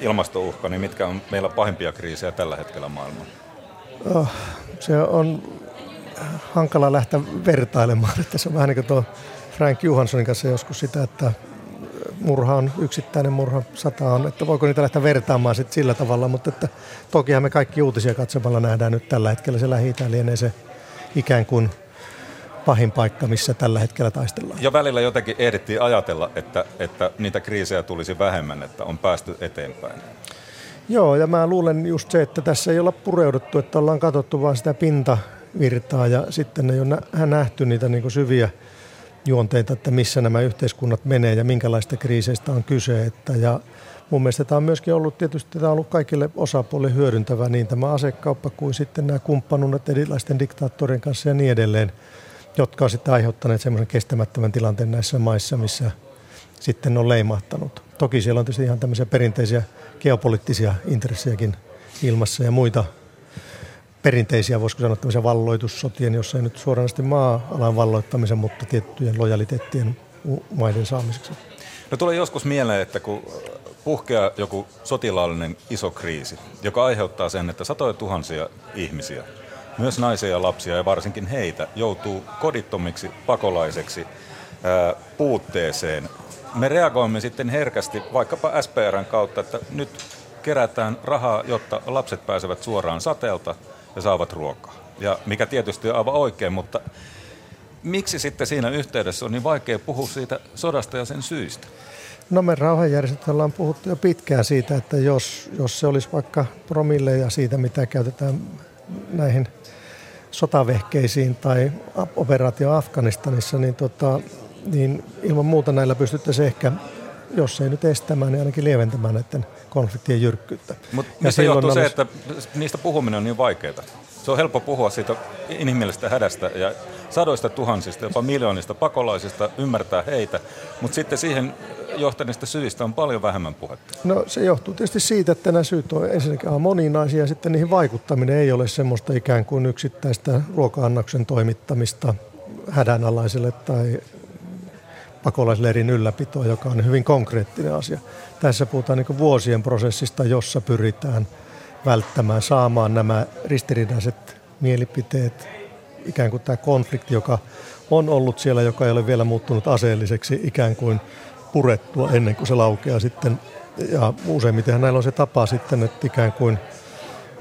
ilmastouhka, niin mitkä on meillä pahimpia kriisejä tällä hetkellä maailmalla? Oh, se on hankala lähteä vertailemaan. Että se on vähän niin kuin tuo Frank Johanssonin kanssa joskus sitä, että murha on yksittäinen murha, sata on, että voiko niitä lähteä vertaamaan sitten sillä tavalla, mutta että tokihan me kaikki uutisia katsomalla nähdään nyt tällä hetkellä se lähi lienee se ikään kuin pahin paikka, missä tällä hetkellä taistellaan. Ja välillä jotenkin ehdittiin ajatella, että, että niitä kriisejä tulisi vähemmän, että on päästy eteenpäin. Joo, ja mä luulen just se, että tässä ei olla pureuduttu, että ollaan katsottu vain sitä pintavirtaa ja sitten ei ole nähty niitä niin kuin syviä juonteita, että missä nämä yhteiskunnat menee ja minkälaista kriiseistä on kyse. Että, ja mun mielestä tämä on myöskin ollut tietysti tämä on ollut kaikille osapuolille hyödyntävä niin tämä asekauppa kuin sitten nämä kumppanuudet erilaisten diktaattorien kanssa ja niin edelleen, jotka on sitten aiheuttaneet semmoisen kestämättömän tilanteen näissä maissa, missä sitten on leimahtanut. Toki siellä on tietysti ihan tämmöisiä perinteisiä geopoliittisia intressejäkin ilmassa ja muita perinteisiä, voisiko sanoa tämmöisiä valloitussotien, jossa ei nyt suoranaisesti maa-alan valloittamisen, mutta tiettyjen lojaliteettien maiden saamiseksi. No tulee joskus mieleen, että kun puhkeaa joku sotilaallinen iso kriisi, joka aiheuttaa sen, että satoja tuhansia ihmisiä, myös naisia ja lapsia ja varsinkin heitä, joutuu kodittomiksi, pakolaiseksi, puutteeseen, me reagoimme sitten herkästi vaikkapa SPRn kautta, että nyt kerätään rahaa, jotta lapset pääsevät suoraan sateelta ja saavat ruokaa. Ja mikä tietysti on aivan oikein, mutta miksi sitten siinä yhteydessä on niin vaikea puhua siitä sodasta ja sen syistä? No me rauhanjärjestöt ollaan puhuttu jo pitkään siitä, että jos, jos se olisi vaikka promille ja siitä, mitä käytetään näihin sotavehkeisiin tai operaatio Afganistanissa, niin tota, niin ilman muuta näillä pystyttäisiin ehkä, jos ei nyt estämään, niin ainakin lieventämään näiden konfliktien jyrkkyyttä. Mutta mistä johtuu se, että niistä puhuminen on niin vaikeaa? Se on helppo puhua siitä inhimillisestä hädästä ja sadoista tuhansista, jopa miljoonista pakolaisista, ymmärtää heitä, mutta sitten siihen johtaneista syistä on paljon vähemmän puhetta. No se johtuu tietysti siitä, että nämä syyt on ensinnäkin moninaisia ja sitten niihin vaikuttaminen ei ole semmoista ikään kuin yksittäistä ruoka-annoksen toimittamista hädänalaiselle tai pakolaisleirin ylläpitoa, joka on hyvin konkreettinen asia. Tässä puhutaan niin vuosien prosessista, jossa pyritään välttämään, saamaan nämä ristiriidaiset mielipiteet, ikään kuin tämä konflikti, joka on ollut siellä, joka ei ole vielä muuttunut aseelliseksi, ikään kuin purettua ennen kuin se laukeaa sitten. Ja useimmiten näillä on se tapa sitten, että ikään kuin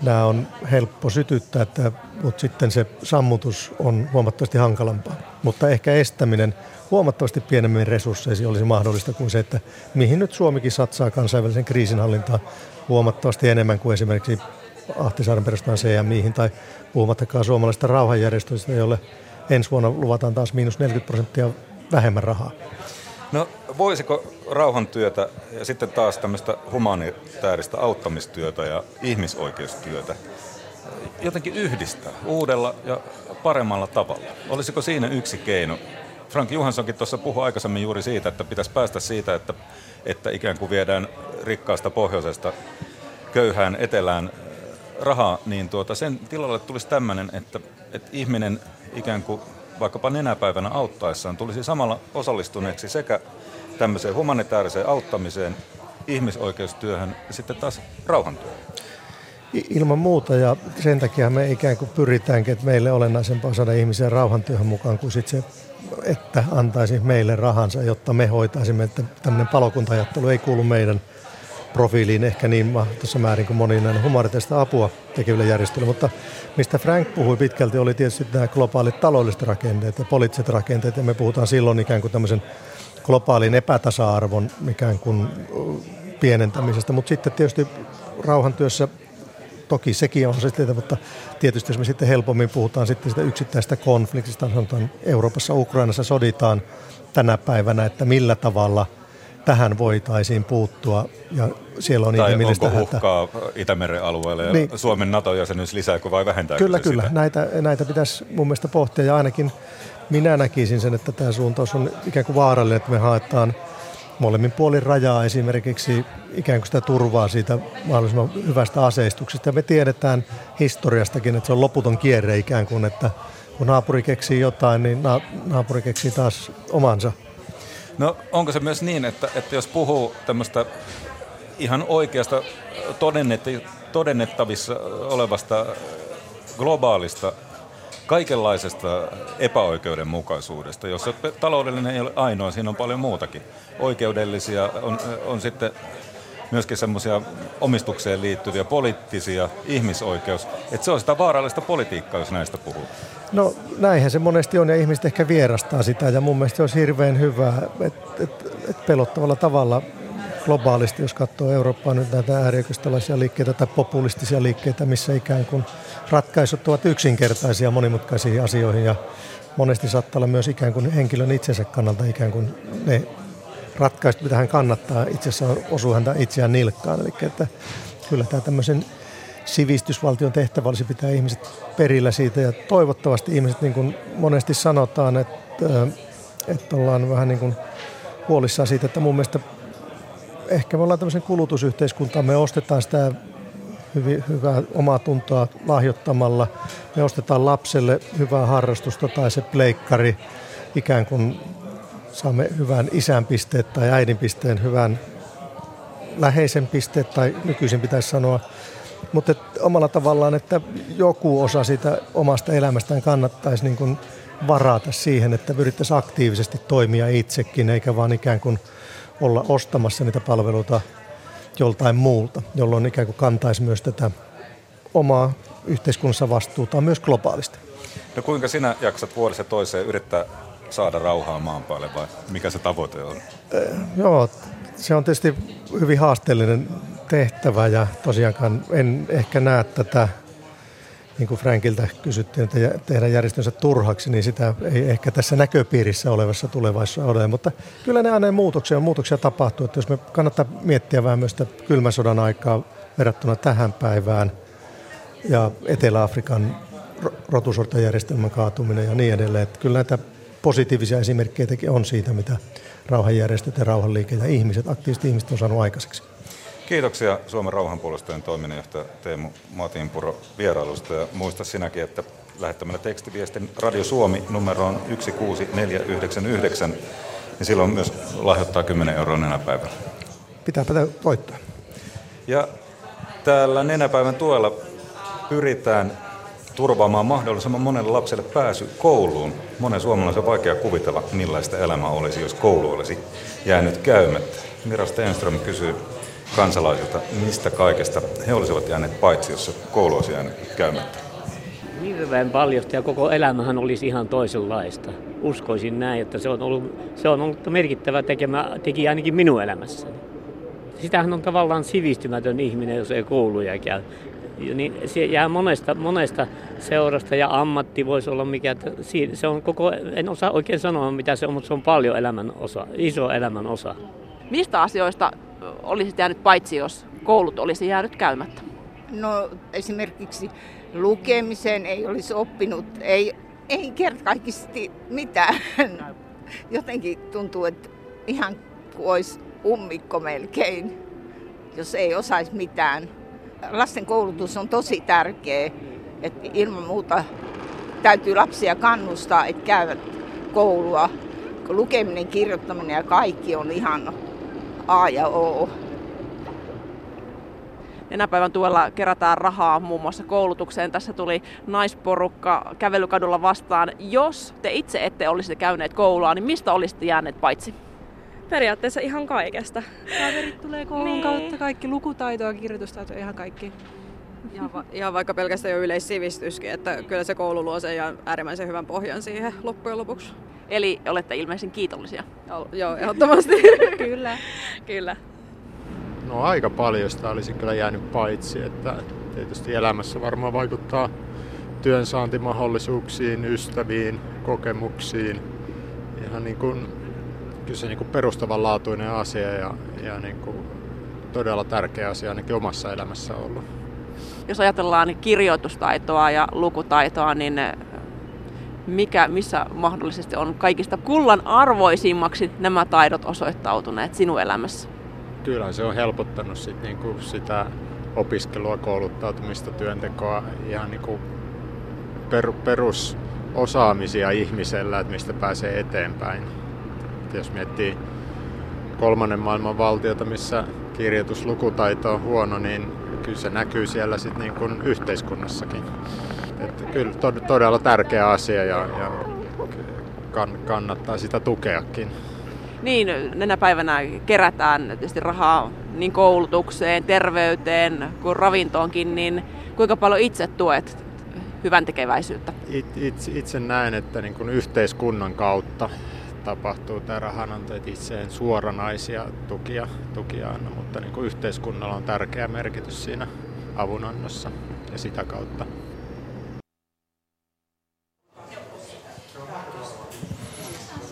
nämä on helppo sytyttää, että, mutta sitten se sammutus on huomattavasti hankalampaa. Mutta ehkä estäminen huomattavasti pienemmin resursseisiin olisi mahdollista kuin se, että mihin nyt Suomikin satsaa kansainvälisen kriisinhallintaan huomattavasti enemmän kuin esimerkiksi Ahtisaaren perustaan CMIhin tai puhumattakaan suomalaisista rauhanjärjestöistä, joille ensi vuonna luvataan taas miinus 40 prosenttia vähemmän rahaa. No voisiko rauhantyötä ja sitten taas tämmöistä humanitaarista auttamistyötä ja ihmisoikeustyötä jotenkin yhdistää uudella ja paremmalla tavalla? Olisiko siinä yksi keino? Frank Johanssonkin tuossa puhui aikaisemmin juuri siitä, että pitäisi päästä siitä, että, että ikään kuin viedään rikkaasta pohjoisesta köyhään etelään rahaa, niin tuota, sen tilalle tulisi tämmöinen, että, että ihminen ikään kuin vaikkapa nenäpäivänä auttaessaan tulisi samalla osallistuneeksi sekä tämmöiseen humanitaariseen auttamiseen, ihmisoikeustyöhön ja sitten taas rauhantyöhön. Ilman muuta ja sen takia me ikään kuin pyritäänkin, että meille olennaisempaa saada ihmisiä rauhantyöhön mukaan kuin sitten se, että antaisi meille rahansa, jotta me hoitaisimme, että tämmöinen palokuntajattelu ei kuulu meidän profiiliin ehkä niin tuossa määrin kuin moniin näin humanitaarista apua tekeville järjestöille, mutta mistä Frank puhui pitkälti oli tietysti nämä globaalit taloudelliset rakenteet ja poliittiset rakenteet ja me puhutaan silloin ikään kuin tämmöisen globaalin epätasa-arvon ikään kuin pienentämisestä, mutta sitten tietysti rauhantyössä toki sekin on sitten, mutta tietysti jos me sitten helpommin puhutaan sitten sitä yksittäistä konfliktista, sanotaan Euroopassa, Ukrainassa soditaan tänä päivänä, että millä tavalla – tähän voitaisiin puuttua ja siellä on tai inhimillistä onko uhkaa Itämeren alueelle ja niin, Suomen NATO-jäsenyys lisääkö vai vähentääkö Kyllä, se kyllä. sitä? Näitä, näitä pitäisi mun mielestä pohtia ja ainakin minä näkisin sen, että tämä suuntaus on ikään kuin vaarallinen, että me haetaan molemmin puolin rajaa esimerkiksi ikään kuin sitä turvaa siitä mahdollisimman hyvästä aseistuksesta. Ja me tiedetään historiastakin, että se on loputon kierre ikään kuin, että kun naapuri keksii jotain, niin naapuri keksii taas omansa. No onko se myös niin, että, että jos puhuu tämmöistä ihan oikeasta todennettavissa olevasta globaalista kaikenlaisesta epäoikeudenmukaisuudesta, jossa taloudellinen ei ole ainoa, siinä on paljon muutakin. Oikeudellisia on, on sitten myöskin semmoisia omistukseen liittyviä poliittisia, ihmisoikeus. Että se on sitä vaarallista politiikkaa, jos näistä puhuu. No näinhän se monesti on ja ihmiset ehkä vierastaa sitä ja mun mielestä se olisi hirveän hyvä, että et, et pelottavalla tavalla globaalisti, jos katsoo Eurooppaa nyt näitä äärioikeistolaisia liikkeitä tai populistisia liikkeitä, missä ikään kuin ratkaisut ovat yksinkertaisia monimutkaisiin asioihin ja monesti saattaa olla myös ikään kuin henkilön itsensä kannalta ikään kuin ne ratkaisut, mitä hän kannattaa, itse asiassa osuu häntä itseään nilkkaan. Eli että kyllä tämä tämmöisen sivistysvaltion tehtävä olisi pitää ihmiset perillä siitä. Ja toivottavasti ihmiset, niin kuin monesti sanotaan, että, että ollaan vähän niin kuin huolissaan siitä, että mun mielestä ehkä me ollaan tämmöisen kulutusyhteiskuntaan, me ostetaan sitä hyvin, hyvää omaa tuntoa lahjoittamalla, me ostetaan lapselle hyvää harrastusta tai se pleikkari. Ikään kuin saamme hyvän isän pisteet tai äidin pisteen, hyvän läheisen pisteet tai nykyisin pitäisi sanoa. Mutta omalla tavallaan, että joku osa siitä omasta elämästään kannattaisi niin kuin varata siihen, että yrittäisi aktiivisesti toimia itsekin, eikä vaan ikään kuin olla ostamassa niitä palveluita joltain muulta, jolloin ikään kuin kantaisi myös tätä omaa yhteiskunnassa vastuuta myös globaalisti. No kuinka sinä jaksat vuodessa toiseen yrittää saada rauhaa maan päälle vai mikä se tavoite on? Eh, joo, se on tietysti hyvin haasteellinen tehtävä ja tosiaankaan en ehkä näe tätä, niin kuin Frankilta kysyttiin, että tehdä järjestönsä turhaksi, niin sitä ei ehkä tässä näköpiirissä olevassa tulevaisuudessa ole. Mutta kyllä ne aina muutoksia, muutoksia tapahtuu. Että jos me kannattaa miettiä vähän myös sitä kylmän sodan aikaa verrattuna tähän päivään ja Etelä-Afrikan rotusortajärjestelmän kaatuminen ja niin edelleen. Että kyllä näitä positiivisia esimerkkejä on siitä, mitä rauhanjärjestöt ja rauhanliike ja ihmiset, aktiiviset ihmiset on saanut aikaiseksi. Kiitoksia Suomen rauhanpuolustojen toiminnanjohtaja Teemu Matinpuro vierailusta ja muista sinäkin, että lähettämällä tekstiviestin Radio Suomi numeroon 16499, niin silloin myös lahjoittaa 10 euroa nenäpäivällä. Pitääpä voittaa. Ja täällä nenäpäivän tuella pyritään turvaamaan mahdollisimman monelle lapselle pääsy kouluun. Monen suomalaisen on vaikea kuvitella, millaista elämä olisi, jos koulu olisi jäänyt käymättä. Mira Stenström kysyy kansalaisilta, mistä kaikesta he olisivat jääneet paitsi, jos koulu olisi jäänyt käymättä. Hirveän paljon ja koko elämähän olisi ihan toisenlaista. Uskoisin näin, että se on ollut, se on ollut merkittävä tekemä, tekijä ainakin minun elämässäni. Sitähän on tavallaan sivistymätön ihminen, jos ei kouluja käy. Niin se jää monesta, monesta seurasta ja ammatti voisi olla mikä, se on koko, en osaa oikein sanoa mitä se on, mutta se on paljon elämän osa, iso elämän osa. Mistä asioista olisi jäänyt paitsi, jos koulut olisi jäänyt käymättä? No esimerkiksi lukemiseen ei olisi oppinut, ei, ei kertakaikkisesti mitään. Jotenkin tuntuu, että ihan kuin olisi ummikko melkein, jos ei osaisi mitään. Lasten koulutus on tosi tärkeä, että ilman muuta täytyy lapsia kannustaa, että käyvät koulua. Lukeminen, kirjoittaminen ja kaikki on ihan A ja O. Nenäpäivän tuella kerätään rahaa muun muassa koulutukseen. Tässä tuli naisporukka kävelykadulla vastaan. Jos te itse ette olisi käyneet koulua, niin mistä olisitte jääneet paitsi? Periaatteessa ihan kaikesta. Kaverit tulee koulun niin. kautta, kaikki lukutaitoa, kirjoitustaitoa, ihan kaikki. Ihan, va- ihan vaikka pelkästään jo yleissivistyskin, että kyllä se koulu luo sen ja äärimmäisen hyvän pohjan siihen loppujen lopuksi. Eli olette ilmeisen kiitollisia? Joo, ehdottomasti. [laughs] kyllä. kyllä. No aika paljon sitä olisi kyllä jäänyt paitsi, että tietysti elämässä varmaan vaikuttaa työnsaantimahdollisuuksiin, ystäviin, kokemuksiin. Ihan niin kuin, kyllä se niin kuin perustavanlaatuinen asia ja, ja niin kuin todella tärkeä asia ainakin omassa elämässä ollut. Jos ajatellaan kirjoitustaitoa ja lukutaitoa, niin mikä, missä mahdollisesti on kaikista kullan arvoisimmaksi nämä taidot osoittautuneet sinun elämässä? Kyllä se on helpottanut sit niinku sitä opiskelua, kouluttautumista, työntekoa, ihan niinku per, perusosaamisia ihmisellä, että mistä pääsee eteenpäin. Et jos miettii kolmannen maailman valtiota, missä kirjoituslukutaito on huono, niin kyllä se näkyy siellä sit niin kuin yhteiskunnassakin. Että kyllä todella tärkeä asia ja, ja kannattaa sitä tukeakin. Niin, nenä päivänä kerätään tietysti rahaa niin koulutukseen, terveyteen kuin ravintoonkin, niin kuinka paljon itse tuet hyvän tekeväisyyttä? It, itse, itse näen, että niin kuin yhteiskunnan kautta tapahtuu tämä rahananto, että itse en suoranaisia tukia, tukia anna, mutta niin kuin yhteiskunnalla on tärkeä merkitys siinä avunannossa ja sitä kautta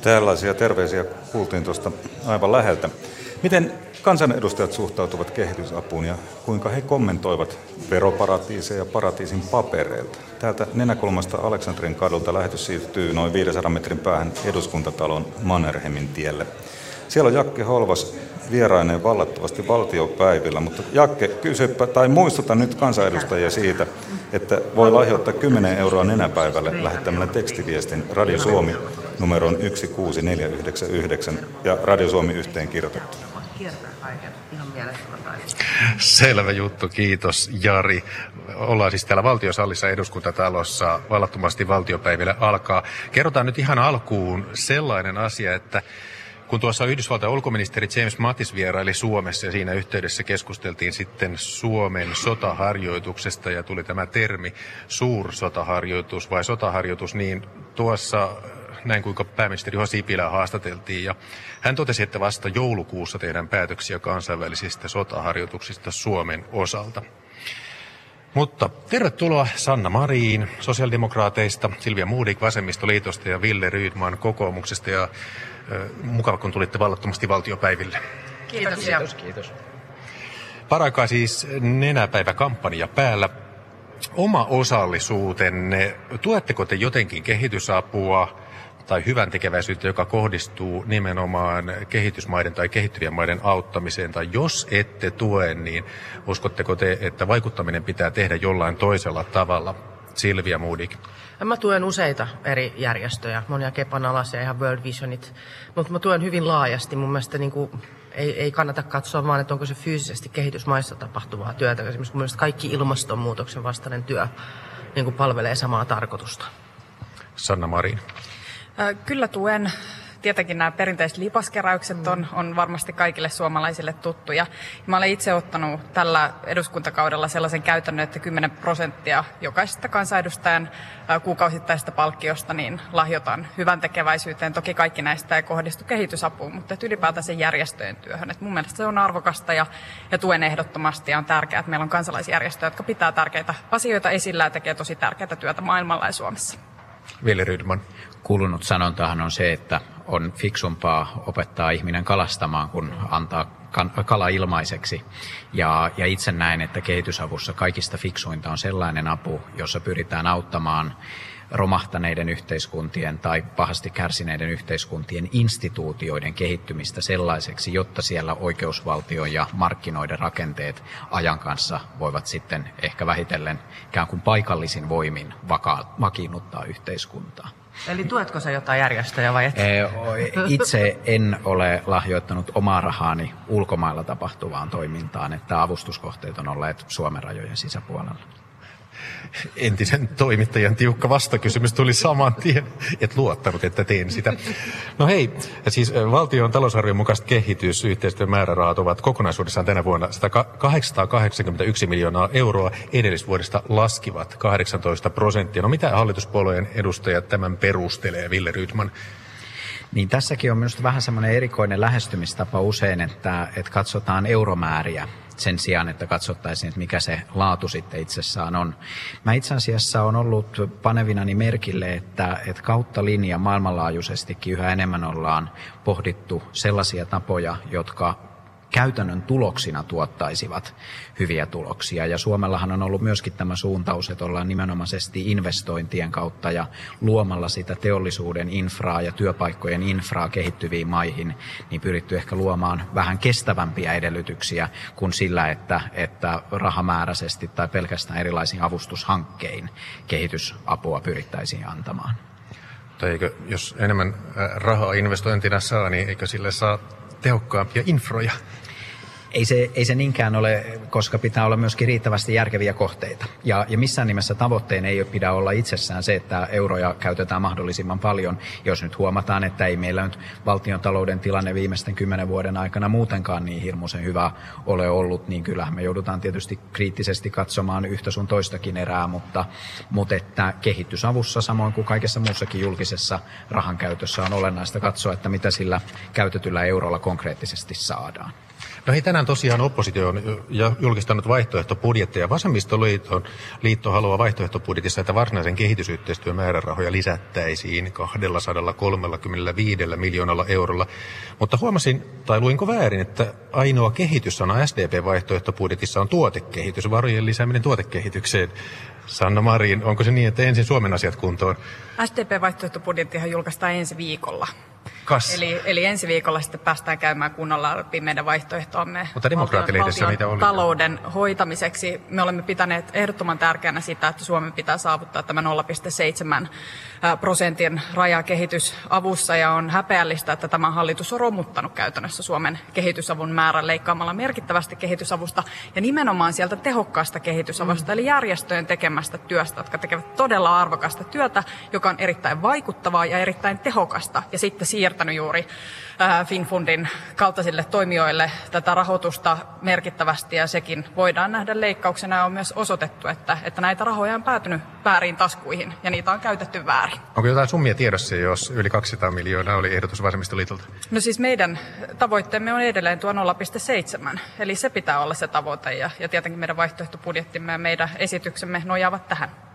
Tällaisia terveisiä kuultiin tuosta aivan läheltä. Miten kansanedustajat suhtautuvat kehitysapuun ja kuinka he kommentoivat veroparatiiseja paratiisin papereilta? Täältä nenäkulmasta Aleksandrin kadulta lähetys siirtyy noin 500 metrin päähän eduskuntatalon Mannerheimin tielle. Siellä on Jakke Holvas vierainen vallattavasti valtiopäivillä, mutta Jakke, kysypä tai muistuta nyt kansanedustajia siitä, että voi lahjoittaa 10 euroa nenäpäivälle lähettämällä tekstiviestin Radio Suomi numeroon 16499 ja Radio Suomi yhteen Selvä juttu, kiitos Jari. Ollaan siis täällä valtiosallissa eduskuntatalossa vallattomasti valtiopäiville alkaa. Kerrotaan nyt ihan alkuun sellainen asia, että kun tuossa Yhdysvaltain ulkoministeri James Mattis vieraili Suomessa ja siinä yhteydessä keskusteltiin sitten Suomen sotaharjoituksesta ja tuli tämä termi suursotaharjoitus vai sotaharjoitus, niin tuossa näin kuinka pääministeri Juha Sipilä haastateltiin. Ja hän totesi, että vasta joulukuussa tehdään päätöksiä kansainvälisistä sotaharjoituksista Suomen osalta. Mutta tervetuloa Sanna Mariin sosiaalidemokraateista, Silvia Moodik vasemmistoliitosta ja Ville Rydman kokoomuksesta. Ja äh, mukava, kun tulitte vallattomasti valtiopäiville. Kiitos. Kiitos. Kiitos. Paraikaa siis nenäpäiväkampanja päällä. Oma osallisuutenne, tuetteko te jotenkin kehitysapua? Tai hyvän tekeväisyyttä, joka kohdistuu nimenomaan kehitysmaiden tai kehittyvien maiden auttamiseen, tai jos ette tue, niin uskotteko te, että vaikuttaminen pitää tehdä jollain toisella tavalla? Silvia Moodik. Mä tuen useita eri järjestöjä, monia Kepan alaisia, ihan World Visionit, mutta mä tuen hyvin laajasti. Mun mielestä niin kuin, ei, ei kannata katsoa vaan, että onko se fyysisesti kehitysmaissa tapahtuvaa työtä. Esimerkiksi mun mielestä kaikki ilmastonmuutoksen vastainen työ niin kuin palvelee samaa tarkoitusta. Sanna Marin. Kyllä tuen Tietenkin nämä perinteiset lipaskeräykset on, on varmasti kaikille suomalaisille tuttuja. Mä olen itse ottanut tällä eduskuntakaudella sellaisen käytännön, että 10 prosenttia jokaisesta kansanedustajan kuukausittaisesta palkkiosta niin lahjoitan hyvän tekeväisyyteen. Toki kaikki näistä ei kohdistu kehitysapuun, mutta sen järjestöjen työhön. Et mun mielestä se on arvokasta ja, ja tuen ehdottomasti ja on tärkeää, että meillä on kansalaisjärjestöjä, jotka pitää tärkeitä asioita esillä ja tekee tosi tärkeää työtä maailmalla ja Suomessa. Vili Rydman. Kulunut sanontahan on se, että on fiksumpaa opettaa ihminen kalastamaan, kuin antaa kala ilmaiseksi. Ja, ja itse näen, että kehitysavussa kaikista fiksuinta on sellainen apu, jossa pyritään auttamaan romahtaneiden yhteiskuntien tai pahasti kärsineiden yhteiskuntien instituutioiden kehittymistä sellaiseksi, jotta siellä oikeusvaltio ja markkinoiden rakenteet ajan kanssa voivat sitten ehkä vähitellen ikään kuin paikallisin voimin vakiinnuttaa yhteiskuntaa. Eli tuetko sä jotain järjestöjä vai et? Itse en ole lahjoittanut omaa rahaani ulkomailla tapahtuvaan toimintaan, että avustuskohteet on olleet Suomen rajojen sisäpuolella entisen toimittajan tiukka vastakysymys tuli saman tien. Et luottanut, että teen sitä. No hei, siis valtion talousarvion mukaiset kehitysyhteistyön määrärahat ovat kokonaisuudessaan tänä vuonna 881 miljoonaa euroa. Edellisvuodesta laskivat 18 prosenttia. No mitä hallituspuolueen edustajat tämän perustelee, Ville Rydman? Niin tässäkin on minusta vähän semmoinen erikoinen lähestymistapa usein, että, että katsotaan euromääriä sen sijaan, että katsottaisiin, että mikä se laatu sitten itsessään on. Mä itse asiassa on ollut panevinani merkille, että, että kautta linja maailmanlaajuisestikin yhä enemmän ollaan pohdittu sellaisia tapoja, jotka käytännön tuloksina tuottaisivat hyviä tuloksia. Ja Suomellahan on ollut myöskin tämä suuntaus, että ollaan nimenomaisesti investointien kautta ja luomalla sitä teollisuuden infraa ja työpaikkojen infraa kehittyviin maihin, niin pyritty ehkä luomaan vähän kestävämpiä edellytyksiä kuin sillä, että, että rahamääräisesti tai pelkästään erilaisiin avustushankkein kehitysapua pyrittäisiin antamaan. Tai eikö, jos enemmän rahaa investointina saa, niin eikö sille saa tehokkaampia infroja? Ei se, ei se niinkään ole, koska pitää olla myöskin riittävästi järkeviä kohteita. Ja, ja missään nimessä tavoitteen ei ole pidä olla itsessään se, että euroja käytetään mahdollisimman paljon. Jos nyt huomataan, että ei meillä nyt valtion talouden tilanne viimeisten kymmenen vuoden aikana muutenkaan niin hirmuisen hyvä ole ollut, niin kyllä me joudutaan tietysti kriittisesti katsomaan yhtä sun toistakin erää, mutta, mutta että kehitysavussa samoin kuin kaikessa muussakin julkisessa rahan käytössä on olennaista katsoa, että mitä sillä käytetyllä eurolla konkreettisesti saadaan. No hei, tänään tosiaan oppositio on julkistanut vaihtoehtobudjetteja. Vasemmistoliiton liitto haluaa vaihtoehtobudjetissa, että varsinaisen kehitysyhteistyön määrärahoja lisättäisiin 235 miljoonalla eurolla. Mutta huomasin, tai luinko väärin, että ainoa kehityssana SDP-vaihtoehtobudjetissa on tuotekehitys, varojen lisääminen tuotekehitykseen. Sanna Marin, onko se niin, että ensin Suomen asiat kuntoon? SDP-vaihtoehtobudjettihan julkaistaan ensi viikolla. Kas. Eli, eli ensi viikolla sitten päästään käymään kunnolla läpi meidän vaihtoehtoamme Mutta demokraattilehdessä niitä oli. talouden hoitamiseksi. Me olemme pitäneet ehdottoman tärkeänä sitä, että Suomen pitää saavuttaa tämä 0,7 prosentin raja kehitysavussa ja on häpeällistä, että tämä hallitus on romuttanut käytännössä Suomen kehitysavun määrän leikkaamalla merkittävästi kehitysavusta ja nimenomaan sieltä tehokkaasta kehitysavusta, mm. eli järjestöjen tekemästä työstä, jotka tekevät todella arvokasta työtä, joka on erittäin vaikuttavaa ja erittäin tehokasta ja sitten siirtänyt juuri FinFundin kaltaisille toimijoille tätä rahoitusta merkittävästi ja sekin voidaan nähdä leikkauksena ja on myös osoitettu, että, että näitä rahoja on päätynyt väärin taskuihin ja niitä on käytetty väärin. Onko jotain summia tiedossa, jos yli 200 miljoonaa oli ehdotus vasemmistoliitolta? No siis meidän tavoitteemme on edelleen tuo 0,7, eli se pitää olla se tavoite ja, ja tietenkin meidän vaihtoehtobudjettimme ja meidän esityksemme nojaavat tähän.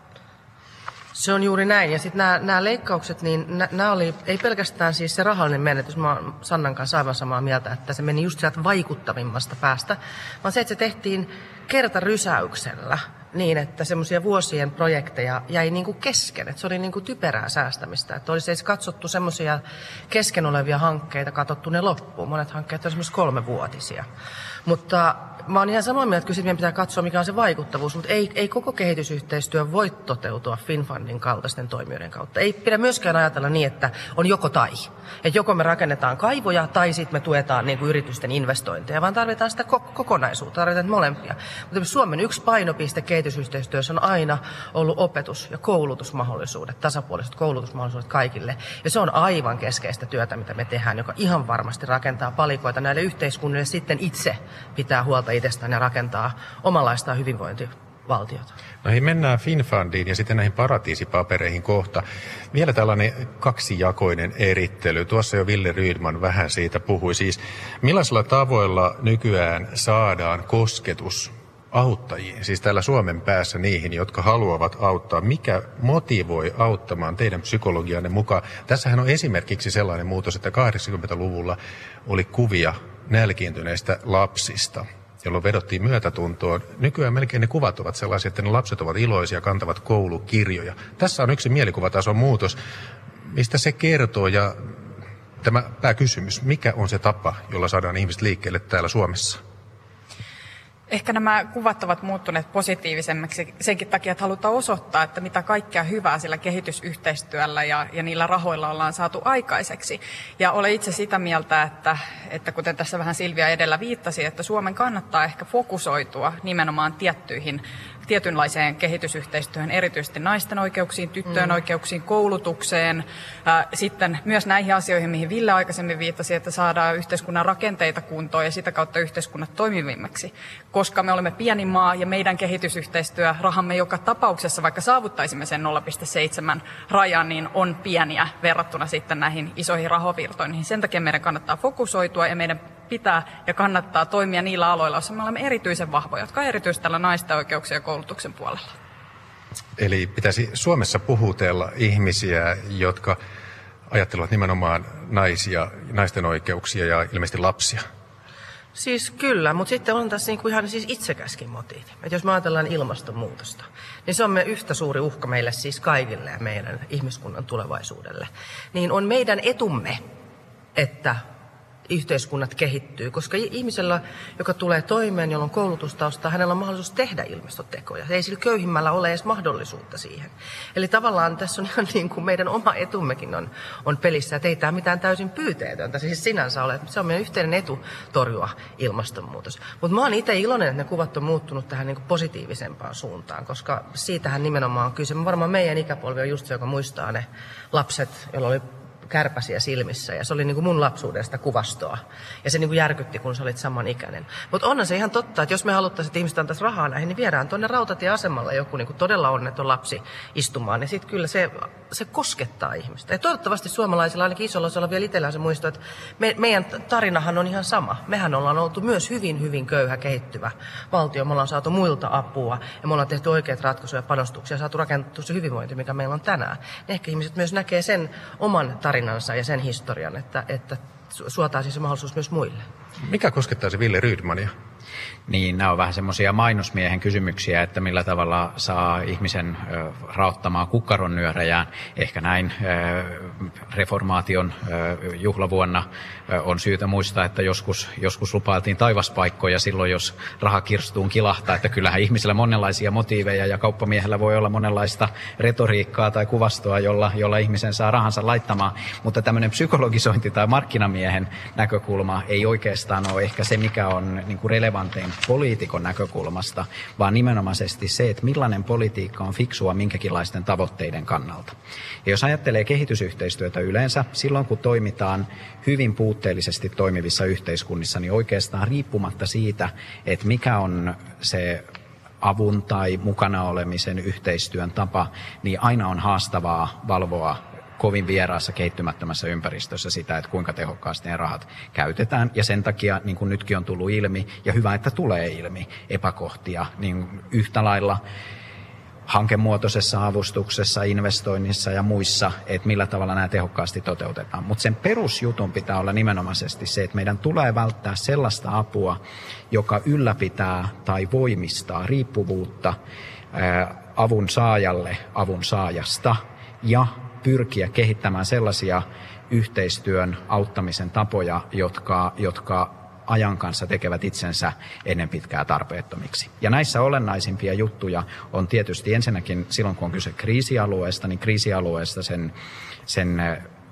Se on juuri näin. Ja sitten nämä, leikkaukset, niin nämä oli, ei pelkästään siis se rahallinen menetys, mä olen Sannan kanssa aivan samaa mieltä, että se meni just sieltä vaikuttavimmasta päästä, vaan se, että se tehtiin kertarysäyksellä niin, että semmoisia vuosien projekteja jäi niin kuin kesken. Että se oli niin kuin typerää säästämistä. Että olisi edes katsottu semmoisia kesken olevia hankkeita, katsottu ne loppuun. Monet hankkeet on esimerkiksi kolmevuotisia. Mutta mä oon ihan samaa mieltä, että meidän pitää katsoa, mikä on se vaikuttavuus, mutta ei, ei koko kehitysyhteistyö voi toteutua FinFundin kaltaisten toimijoiden kautta. Ei pidä myöskään ajatella niin, että on joko tai. Että joko me rakennetaan kaivoja tai sitten me tuetaan niin kuin yritysten investointeja, vaan tarvitaan sitä kokonaisuutta, tarvitaan molempia. Mutta Suomen yksi painopiste kehitysyhteistyössä on aina ollut opetus- ja koulutusmahdollisuudet, tasapuoliset koulutusmahdollisuudet kaikille. Ja se on aivan keskeistä työtä, mitä me tehdään, joka ihan varmasti rakentaa palikoita näille yhteiskunnille sitten itse pitää huolta itsestään ja rakentaa omanlaistaan hyvinvointivaltiota. No hei, mennään FinFundiin ja sitten näihin paratiisipapereihin kohta. Vielä tällainen kaksijakoinen erittely. Tuossa jo Ville Rydman vähän siitä puhui. Siis millaisilla tavoilla nykyään saadaan kosketus auttajiin, siis täällä Suomen päässä niihin, jotka haluavat auttaa. Mikä motivoi auttamaan teidän psykologianne mukaan? Tässähän on esimerkiksi sellainen muutos, että 80-luvulla oli kuvia nälkiintyneistä lapsista, jolloin vedottiin myötätuntoon. Nykyään melkein ne kuvat ovat sellaisia, että ne lapset ovat iloisia, kantavat koulukirjoja. Tässä on yksi mielikuvatason muutos. Mistä se kertoo ja tämä pääkysymys, mikä on se tapa, jolla saadaan ihmiset liikkeelle täällä Suomessa? Ehkä nämä kuvat ovat muuttuneet positiivisemmiksi senkin takia, että halutaan osoittaa, että mitä kaikkea hyvää sillä kehitysyhteistyöllä ja, ja niillä rahoilla ollaan saatu aikaiseksi. Ja olen itse sitä mieltä, että, että kuten tässä vähän Silvia edellä viittasi, että Suomen kannattaa ehkä fokusoitua nimenomaan tiettyihin tietynlaiseen kehitysyhteistyöhön, erityisesti naisten oikeuksiin, tyttöjen mm. oikeuksiin, koulutukseen, sitten myös näihin asioihin, mihin Ville aikaisemmin viittasi, että saadaan yhteiskunnan rakenteita kuntoon ja sitä kautta yhteiskunnat toimivimmiksi. Koska me olemme pieni maa ja meidän kehitysyhteistyö, rahamme joka tapauksessa, vaikka saavuttaisimme sen 0,7 rajan, niin on pieniä verrattuna sitten näihin isoihin rahovirtoihin. Sen takia meidän kannattaa fokusoitua ja meidän pitää ja kannattaa toimia niillä aloilla, joissa me olemme erityisen vahvoja, jotka on erityisesti tällä naisten oikeuksien ja koulutuksen puolella. Eli pitäisi Suomessa puhutella ihmisiä, jotka ajattelevat nimenomaan naisia, naisten oikeuksia ja ilmeisesti lapsia. Siis kyllä, mutta sitten on tässä niinku ihan siis itsekäskin motiivi. Et jos me ajatellaan ilmastonmuutosta, niin se on me yhtä suuri uhka meille siis kaikille ja meidän ihmiskunnan tulevaisuudelle. Niin on meidän etumme, että yhteiskunnat kehittyy, koska ihmisellä, joka tulee toimeen, jolla on koulutustausta, hänellä on mahdollisuus tehdä ilmastotekoja. Ei sillä köyhimmällä ole edes mahdollisuutta siihen. Eli tavallaan tässä on [laughs] ihan niin kuin meidän oma etummekin on, on pelissä, että ei tämä mitään täysin pyyteetöntä siis sinänsä ole. Se on meidän yhteinen etu torjua ilmastonmuutos. Mutta mä oon itse iloinen, että ne kuvat on muuttunut tähän niin kuin positiivisempaan suuntaan, koska siitähän nimenomaan on kyse. Varmaan meidän ikäpolvi on just se, joka muistaa ne lapset, joilla oli kärpäsiä silmissä ja se oli niin kuin mun lapsuudesta kuvastoa. Ja se niin kuin järkytti, kun sä olit samanikäinen. Mutta onhan se ihan totta, että jos me haluttaisiin, että ihmiset antaisi rahaa näihin, niin viedään tuonne rautatieasemalle joku niin kuin todella onneton lapsi istumaan. Ja sitten kyllä se, se koskettaa ihmistä. Ja toivottavasti suomalaisilla, ainakin isolla osalla vielä itsellään se muistaa, että me, meidän tarinahan on ihan sama. Mehän ollaan oltu myös hyvin, hyvin köyhä, kehittyvä valtio. Me ollaan saatu muilta apua ja me ollaan tehty oikeat ratkaisuja ja panostuksia ja saatu rakennettu se hyvinvointi, mikä meillä on tänään. Ehkä ihmiset myös näkee sen oman tarinan tarinansa ja sen historian, että, että suotaisiin se mahdollisuus myös muille. Mikä se Ville Rydmania? Niin, nämä on vähän semmoisia mainosmiehen kysymyksiä, että millä tavalla saa ihmisen rauttamaan kukkaron nyörejään. Ehkä näin reformaation juhlavuonna on syytä muistaa, että joskus, joskus lupailtiin taivaspaikkoja silloin, jos raha kirstuun kilahtaa, että kyllähän ihmisillä monenlaisia motiiveja ja kauppamiehellä voi olla monenlaista retoriikkaa tai kuvastoa, jolla, jolla ihmisen saa rahansa laittamaan, mutta tämmöinen psykologisointi tai markkinamiehen näkökulma ei oikeastaan ole ehkä se, mikä on niin kuin relevantein poliitikon näkökulmasta, vaan nimenomaisesti se, että millainen politiikka on fiksua minkäkinlaisten tavoitteiden kannalta. Ja jos ajattelee kehitysyhteistyötä yleensä, silloin kun toimitaan hyvin puutteellisesti toimivissa yhteiskunnissa, niin oikeastaan riippumatta siitä, että mikä on se avun tai mukana olemisen yhteistyön tapa, niin aina on haastavaa valvoa kovin vieraassa kehittymättömässä ympäristössä sitä, että kuinka tehokkaasti ne rahat käytetään. Ja sen takia, niin kuin nytkin on tullut ilmi, ja hyvä, että tulee ilmi epäkohtia, niin yhtä lailla hankemuotoisessa avustuksessa, investoinnissa ja muissa, että millä tavalla nämä tehokkaasti toteutetaan. Mutta sen perusjutun pitää olla nimenomaisesti se, että meidän tulee välttää sellaista apua, joka ylläpitää tai voimistaa riippuvuutta avun saajalle avun saajasta ja pyrkiä kehittämään sellaisia yhteistyön auttamisen tapoja, jotka, jotka ajan kanssa tekevät itsensä ennen pitkää tarpeettomiksi. Ja näissä olennaisimpia juttuja on tietysti ensinnäkin silloin, kun on kyse kriisialueesta, niin kriisialueesta sen, sen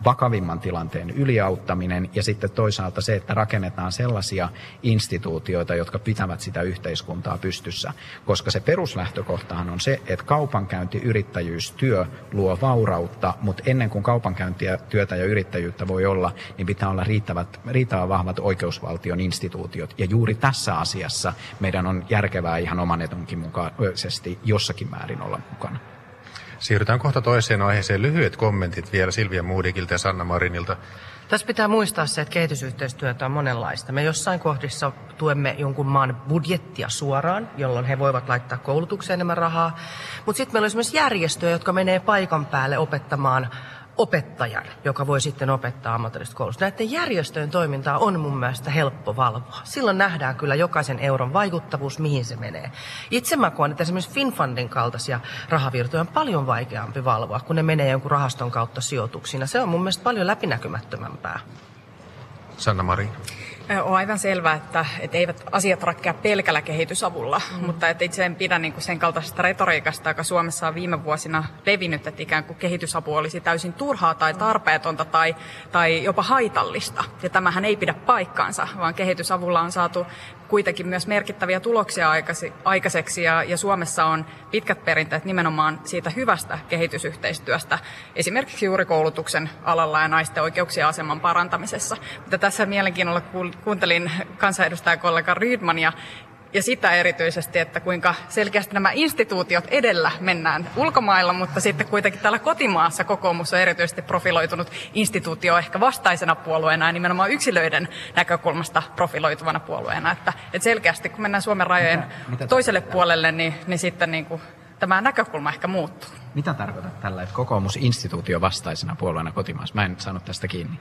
vakavimman tilanteen yliauttaminen ja sitten toisaalta se, että rakennetaan sellaisia instituutioita, jotka pitävät sitä yhteiskuntaa pystyssä. Koska se peruslähtökohtahan on se, että kaupankäynti, yrittäjyys, työ luo vaurautta, mutta ennen kuin kaupankäyntiä, työtä ja yrittäjyyttä voi olla, niin pitää olla riittävät, riittävän vahvat oikeusvaltion instituutiot. Ja juuri tässä asiassa meidän on järkevää ihan oman etunkin mukaisesti jossakin määrin olla mukana. Siirrytään kohta toiseen aiheeseen. Lyhyet kommentit vielä Silvia Moodikilta ja Sanna Marinilta. Tässä pitää muistaa se, että kehitysyhteistyötä on monenlaista. Me jossain kohdissa tuemme jonkun maan budjettia suoraan, jolloin he voivat laittaa koulutukseen enemmän rahaa. Mutta sitten meillä on esimerkiksi järjestöjä, jotka menee paikan päälle opettamaan opettajan, joka voi sitten opettaa ammatillista koulutusta. Näiden järjestöjen toimintaa on mun mielestä helppo valvoa. Silloin nähdään kyllä jokaisen euron vaikuttavuus, mihin se menee. Itse mä koen, että esimerkiksi FinFundin kaltaisia rahavirtoja on paljon vaikeampi valvoa, kun ne menee jonkun rahaston kautta sijoituksina. Se on mun mielestä paljon läpinäkymättömämpää. Sanna Marin. On aivan selvää, että, että eivät asiat ratkea pelkällä kehitysavulla, mm. mutta että itse en pidä niin kuin sen kaltaisesta retoriikasta, joka Suomessa on viime vuosina levinnyt, että ikään kuin kehitysapu olisi täysin turhaa tai tarpeetonta tai, tai jopa haitallista. Ja tämähän ei pidä paikkaansa, vaan kehitysavulla on saatu kuitenkin myös merkittäviä tuloksia aikaiseksi ja, ja Suomessa on pitkät perinteet nimenomaan siitä hyvästä kehitysyhteistyöstä, esimerkiksi juuri koulutuksen alalla ja naisten oikeuksien aseman parantamisessa. Mutta tässä mielenkiinnolla kuuntelin kansanedustajakollega Rydmania ja sitä erityisesti, että kuinka selkeästi nämä instituutiot edellä mennään ulkomailla, mutta sitten kuitenkin täällä kotimaassa kokoomus on erityisesti profiloitunut instituutio ehkä vastaisena puolueena ja nimenomaan yksilöiden näkökulmasta profiloituvana puolueena. Että, että selkeästi kun mennään Suomen rajojen mitä, mitä toiselle puolelle, niin, niin sitten niin kuin tämä näkökulma ehkä muuttuu. Mitä tarkoitat tällä, että kokoomus instituutio vastaisena puolueena kotimaassa? Mä en saanut tästä kiinni.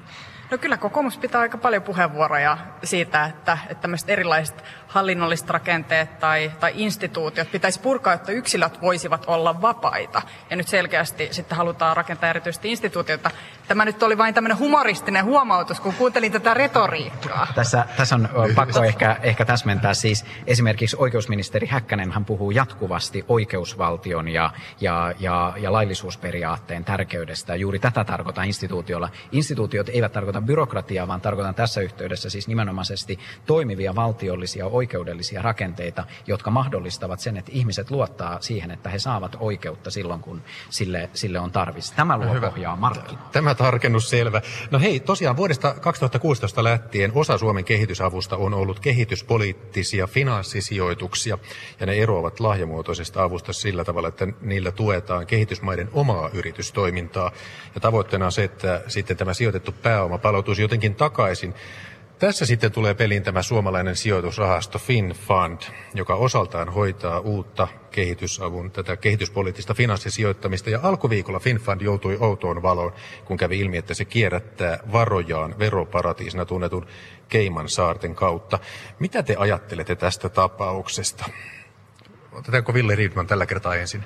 No kyllä kokoomus pitää aika paljon puheenvuoroja siitä, että, että tämmöiset erilaiset hallinnolliset rakenteet tai, tai instituutiot pitäisi purkaa, että yksilöt voisivat olla vapaita. Ja nyt selkeästi sitten halutaan rakentaa erityisesti instituutioita. Tämä nyt oli vain tämmöinen humoristinen huomautus, kun kuuntelin tätä retoriikkaa. Tässä, tässä on pakko ehkä, ehkä täsmentää siis esimerkiksi oikeusministeri Häkkänen hän puhuu jatkuvasti oikeusvaltion ja, ja, ja, ja laillisuusperiaatteen tärkeydestä. Juuri tätä tarkoitan instituutiolla. Instituutiot eivät tarkoita byrokratiaa, vaan tarkoitan tässä yhteydessä siis nimenomaisesti toimivia valtiollisia oikeudellisia rakenteita, jotka mahdollistavat sen, että ihmiset luottaa siihen, että he saavat oikeutta silloin, kun sille, sille on tarvis. Tämä luo Hyvä. pohjaa markkinoille. Tämä tarkennus selvä. No hei, tosiaan vuodesta 2016 lähtien osa Suomen kehitysavusta on ollut kehityspoliittisia finanssisijoituksia, ja ne eroavat lahjamuotoisesta avusta sillä tavalla, että niillä tuetaan kehitysmaiden omaa yritystoimintaa. Ja tavoitteena on se, että sitten tämä sijoitettu pääoma palautuisi jotenkin takaisin tässä sitten tulee peliin tämä suomalainen sijoitusrahasto FinFund, joka osaltaan hoitaa uutta kehitysavun, tätä kehityspoliittista finanssisijoittamista. Ja alkuviikolla FinFund joutui outoon valoon, kun kävi ilmi, että se kierrättää varojaan veroparatiisina tunnetun Keiman saarten kautta. Mitä te ajattelette tästä tapauksesta? Otetaanko Ville Riedman tällä kertaa ensin?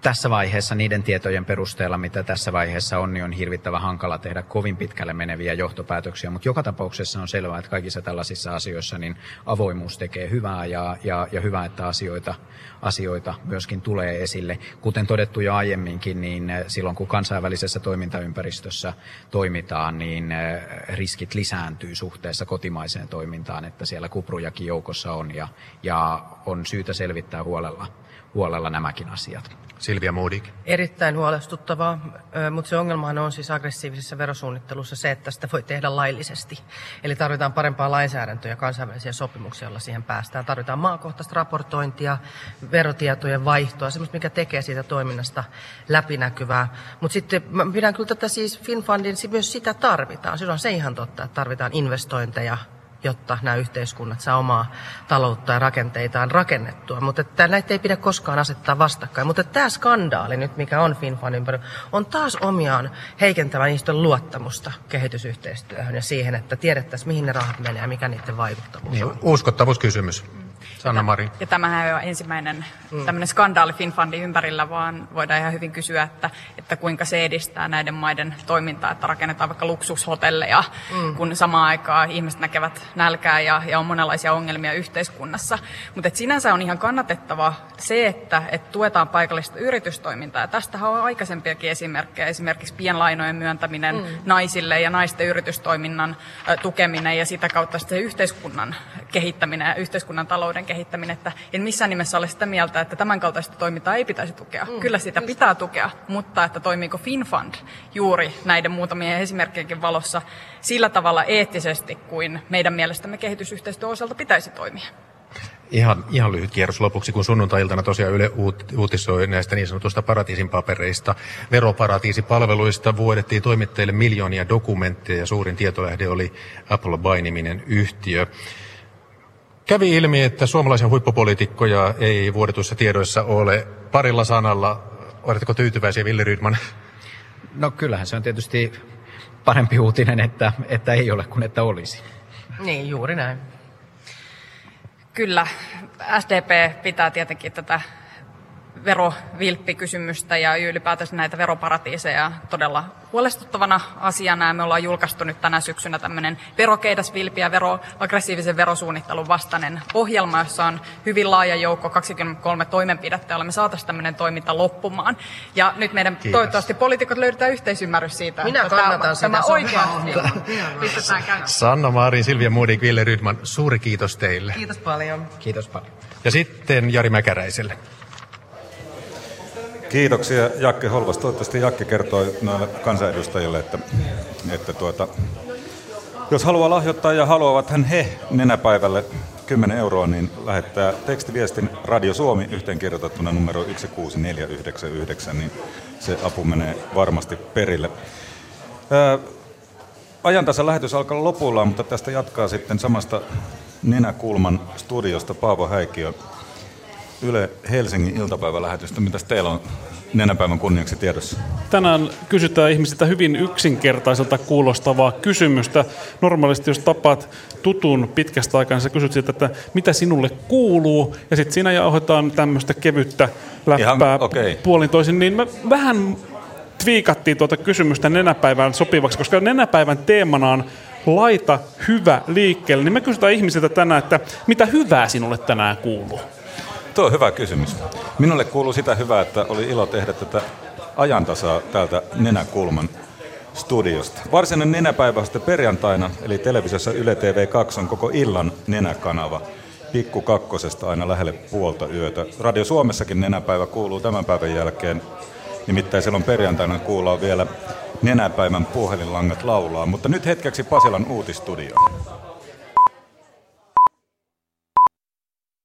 Tässä vaiheessa niiden tietojen perusteella, mitä tässä vaiheessa on, niin on hirvittävä hankala tehdä kovin pitkälle meneviä johtopäätöksiä, mutta joka tapauksessa on selvää, että kaikissa tällaisissa asioissa niin avoimuus tekee hyvää ja, ja, ja hyvä, että asioita, asioita myöskin tulee esille. Kuten todettu jo aiemminkin, niin silloin kun kansainvälisessä toimintaympäristössä toimitaan, niin eh, riskit lisääntyy suhteessa kotimaiseen toimintaan, että siellä kuprujakin joukossa on ja, ja on syytä selvittää huolella huolella nämäkin asiat. Silvia Moodik. Erittäin huolestuttavaa, mutta se ongelmahan on siis aggressiivisessa verosuunnittelussa se, että sitä voi tehdä laillisesti. Eli tarvitaan parempaa lainsäädäntöä ja kansainvälisiä sopimuksia, joilla siihen päästään. Tarvitaan maakohtaista raportointia, verotietojen vaihtoa, semmoista, mikä tekee siitä toiminnasta läpinäkyvää. Mutta sitten mä pidän kyllä tätä siis FinFundin, myös sitä tarvitaan. Silloin on se ihan totta, että tarvitaan investointeja jotta nämä yhteiskunnat saa omaa taloutta ja rakenteitaan rakennettua. Mutta että näitä ei pidä koskaan asettaa vastakkain. Mutta tämä skandaali nyt, mikä on FinFund ympärillä, on taas omiaan heikentämään ihmisten luottamusta kehitysyhteistyöhön ja siihen, että tiedettäisiin, mihin ne rahat menee ja mikä niiden vaikuttavuus niin, on. Uskottavuuskysymys. Sanna Marin. Ja tämähän ei ole ensimmäinen mm. tämmöinen skandaali FinFundin ympärillä, vaan voidaan ihan hyvin kysyä, että, että kuinka se edistää näiden maiden toimintaa, että rakennetaan vaikka luksushotelleja, mm. kun samaan aikaan ihmiset näkevät nälkää ja, ja on monenlaisia ongelmia yhteiskunnassa. Mutta sinänsä on ihan kannatettava se, että, että tuetaan paikallista yritystoimintaa. Ja tästähän on aikaisempiakin esimerkkejä, esimerkiksi pienlainojen myöntäminen mm. naisille ja naisten yritystoiminnan tukeminen ja sitä kautta se yhteiskunnan kehittäminen ja yhteiskunnan talouden kehittäminen, että en missään nimessä ole sitä mieltä, että tämän kaltaista toimintaa ei pitäisi tukea. Mm, Kyllä sitä pitää tukea, mutta että toimiiko FinFund juuri näiden muutamien esimerkkien valossa sillä tavalla eettisesti kuin meidän mielestämme kehitysyhteistyön osalta pitäisi toimia. Ihan, ihan lyhyt kierros lopuksi, kun sunnuntai-iltana tosiaan Yle uutisoi näistä niin sanotusta paratiisin papereista. Veroparatiisipalveluista vuodettiin toimittajille miljoonia dokumentteja ja suurin tietolähde oli Apple Buy-niminen yhtiö. Kävi ilmi, että suomalaisia huippupoliitikkoja ei vuodetuissa tiedoissa ole parilla sanalla. Oletteko tyytyväisiä, Ville Rydman? No kyllähän se on tietysti parempi uutinen, että, että ei ole kuin että olisi. Niin, juuri näin. Kyllä, SDP pitää tietenkin tätä verovilppikysymystä ja ylipäätänsä näitä veroparatiiseja todella huolestuttavana asiana. Me ollaan julkaistu nyt tänä syksynä tämmöinen verokeidasvilpi ja vero, aggressiivisen verosuunnittelun vastainen ohjelma, jossa on hyvin laaja joukko 23 toimenpidettä, jolla me saataisiin tämmöinen toiminta loppumaan. Ja nyt meidän Kiitos. toivottavasti poliitikot löydetään yhteisymmärrys siitä, Minä että kannatan tämä, sitä, tämä pistetään käyntiin. Sanna Maarin, Silvia Modig, Ville Rydman, suuri kiitos teille. Kiitos paljon. Kiitos paljon. Ja sitten Jari Mäkäräiselle. Kiitoksia Jakke Holvas. Toivottavasti Jakke kertoi noille kansanedustajille, että, että tuota, jos haluaa lahjoittaa ja haluavat hän he nenäpäivälle 10 euroa, niin lähettää tekstiviestin Radio Suomi yhteenkirjoitettuna numero 16499, niin se apu menee varmasti perille. Ää, lähetys alkaa lopulla, mutta tästä jatkaa sitten samasta Nenäkulman studiosta Paavo Häikiö. Yle Helsingin iltapäivälähetystä. Mitäs teillä on nenäpäivän kunniaksi tiedossa? Tänään kysytään ihmisiltä hyvin yksinkertaiselta kuulostavaa kysymystä. Normaalisti jos tapaat tutun pitkästä aikaa, niin sä kysyt siltä, että mitä sinulle kuuluu, ja sitten siinä jauhetaan tämmöistä kevyttä läppää Ihan, okay. puolin toisin, niin mä vähän twiikattiin tuota kysymystä nenäpäivään sopivaksi, koska nenäpäivän teemana on laita hyvä liikkeelle, niin me kysytään ihmisiltä tänään, että mitä hyvää sinulle tänään kuuluu? Tuo on hyvä kysymys. Minulle kuuluu sitä hyvää, että oli ilo tehdä tätä ajantasaa täältä Nenäkulman studiosta. Varsinainen nenäpäivä sitten perjantaina, eli televisiossa Yle TV2 on koko illan nenäkanava. Pikku kakkosesta aina lähelle puolta yötä. Radio Suomessakin nenäpäivä kuuluu tämän päivän jälkeen. Nimittäin silloin perjantaina kuullaan vielä nenäpäivän puhelinlangat laulaa. Mutta nyt hetkeksi Pasilan uutistudioon.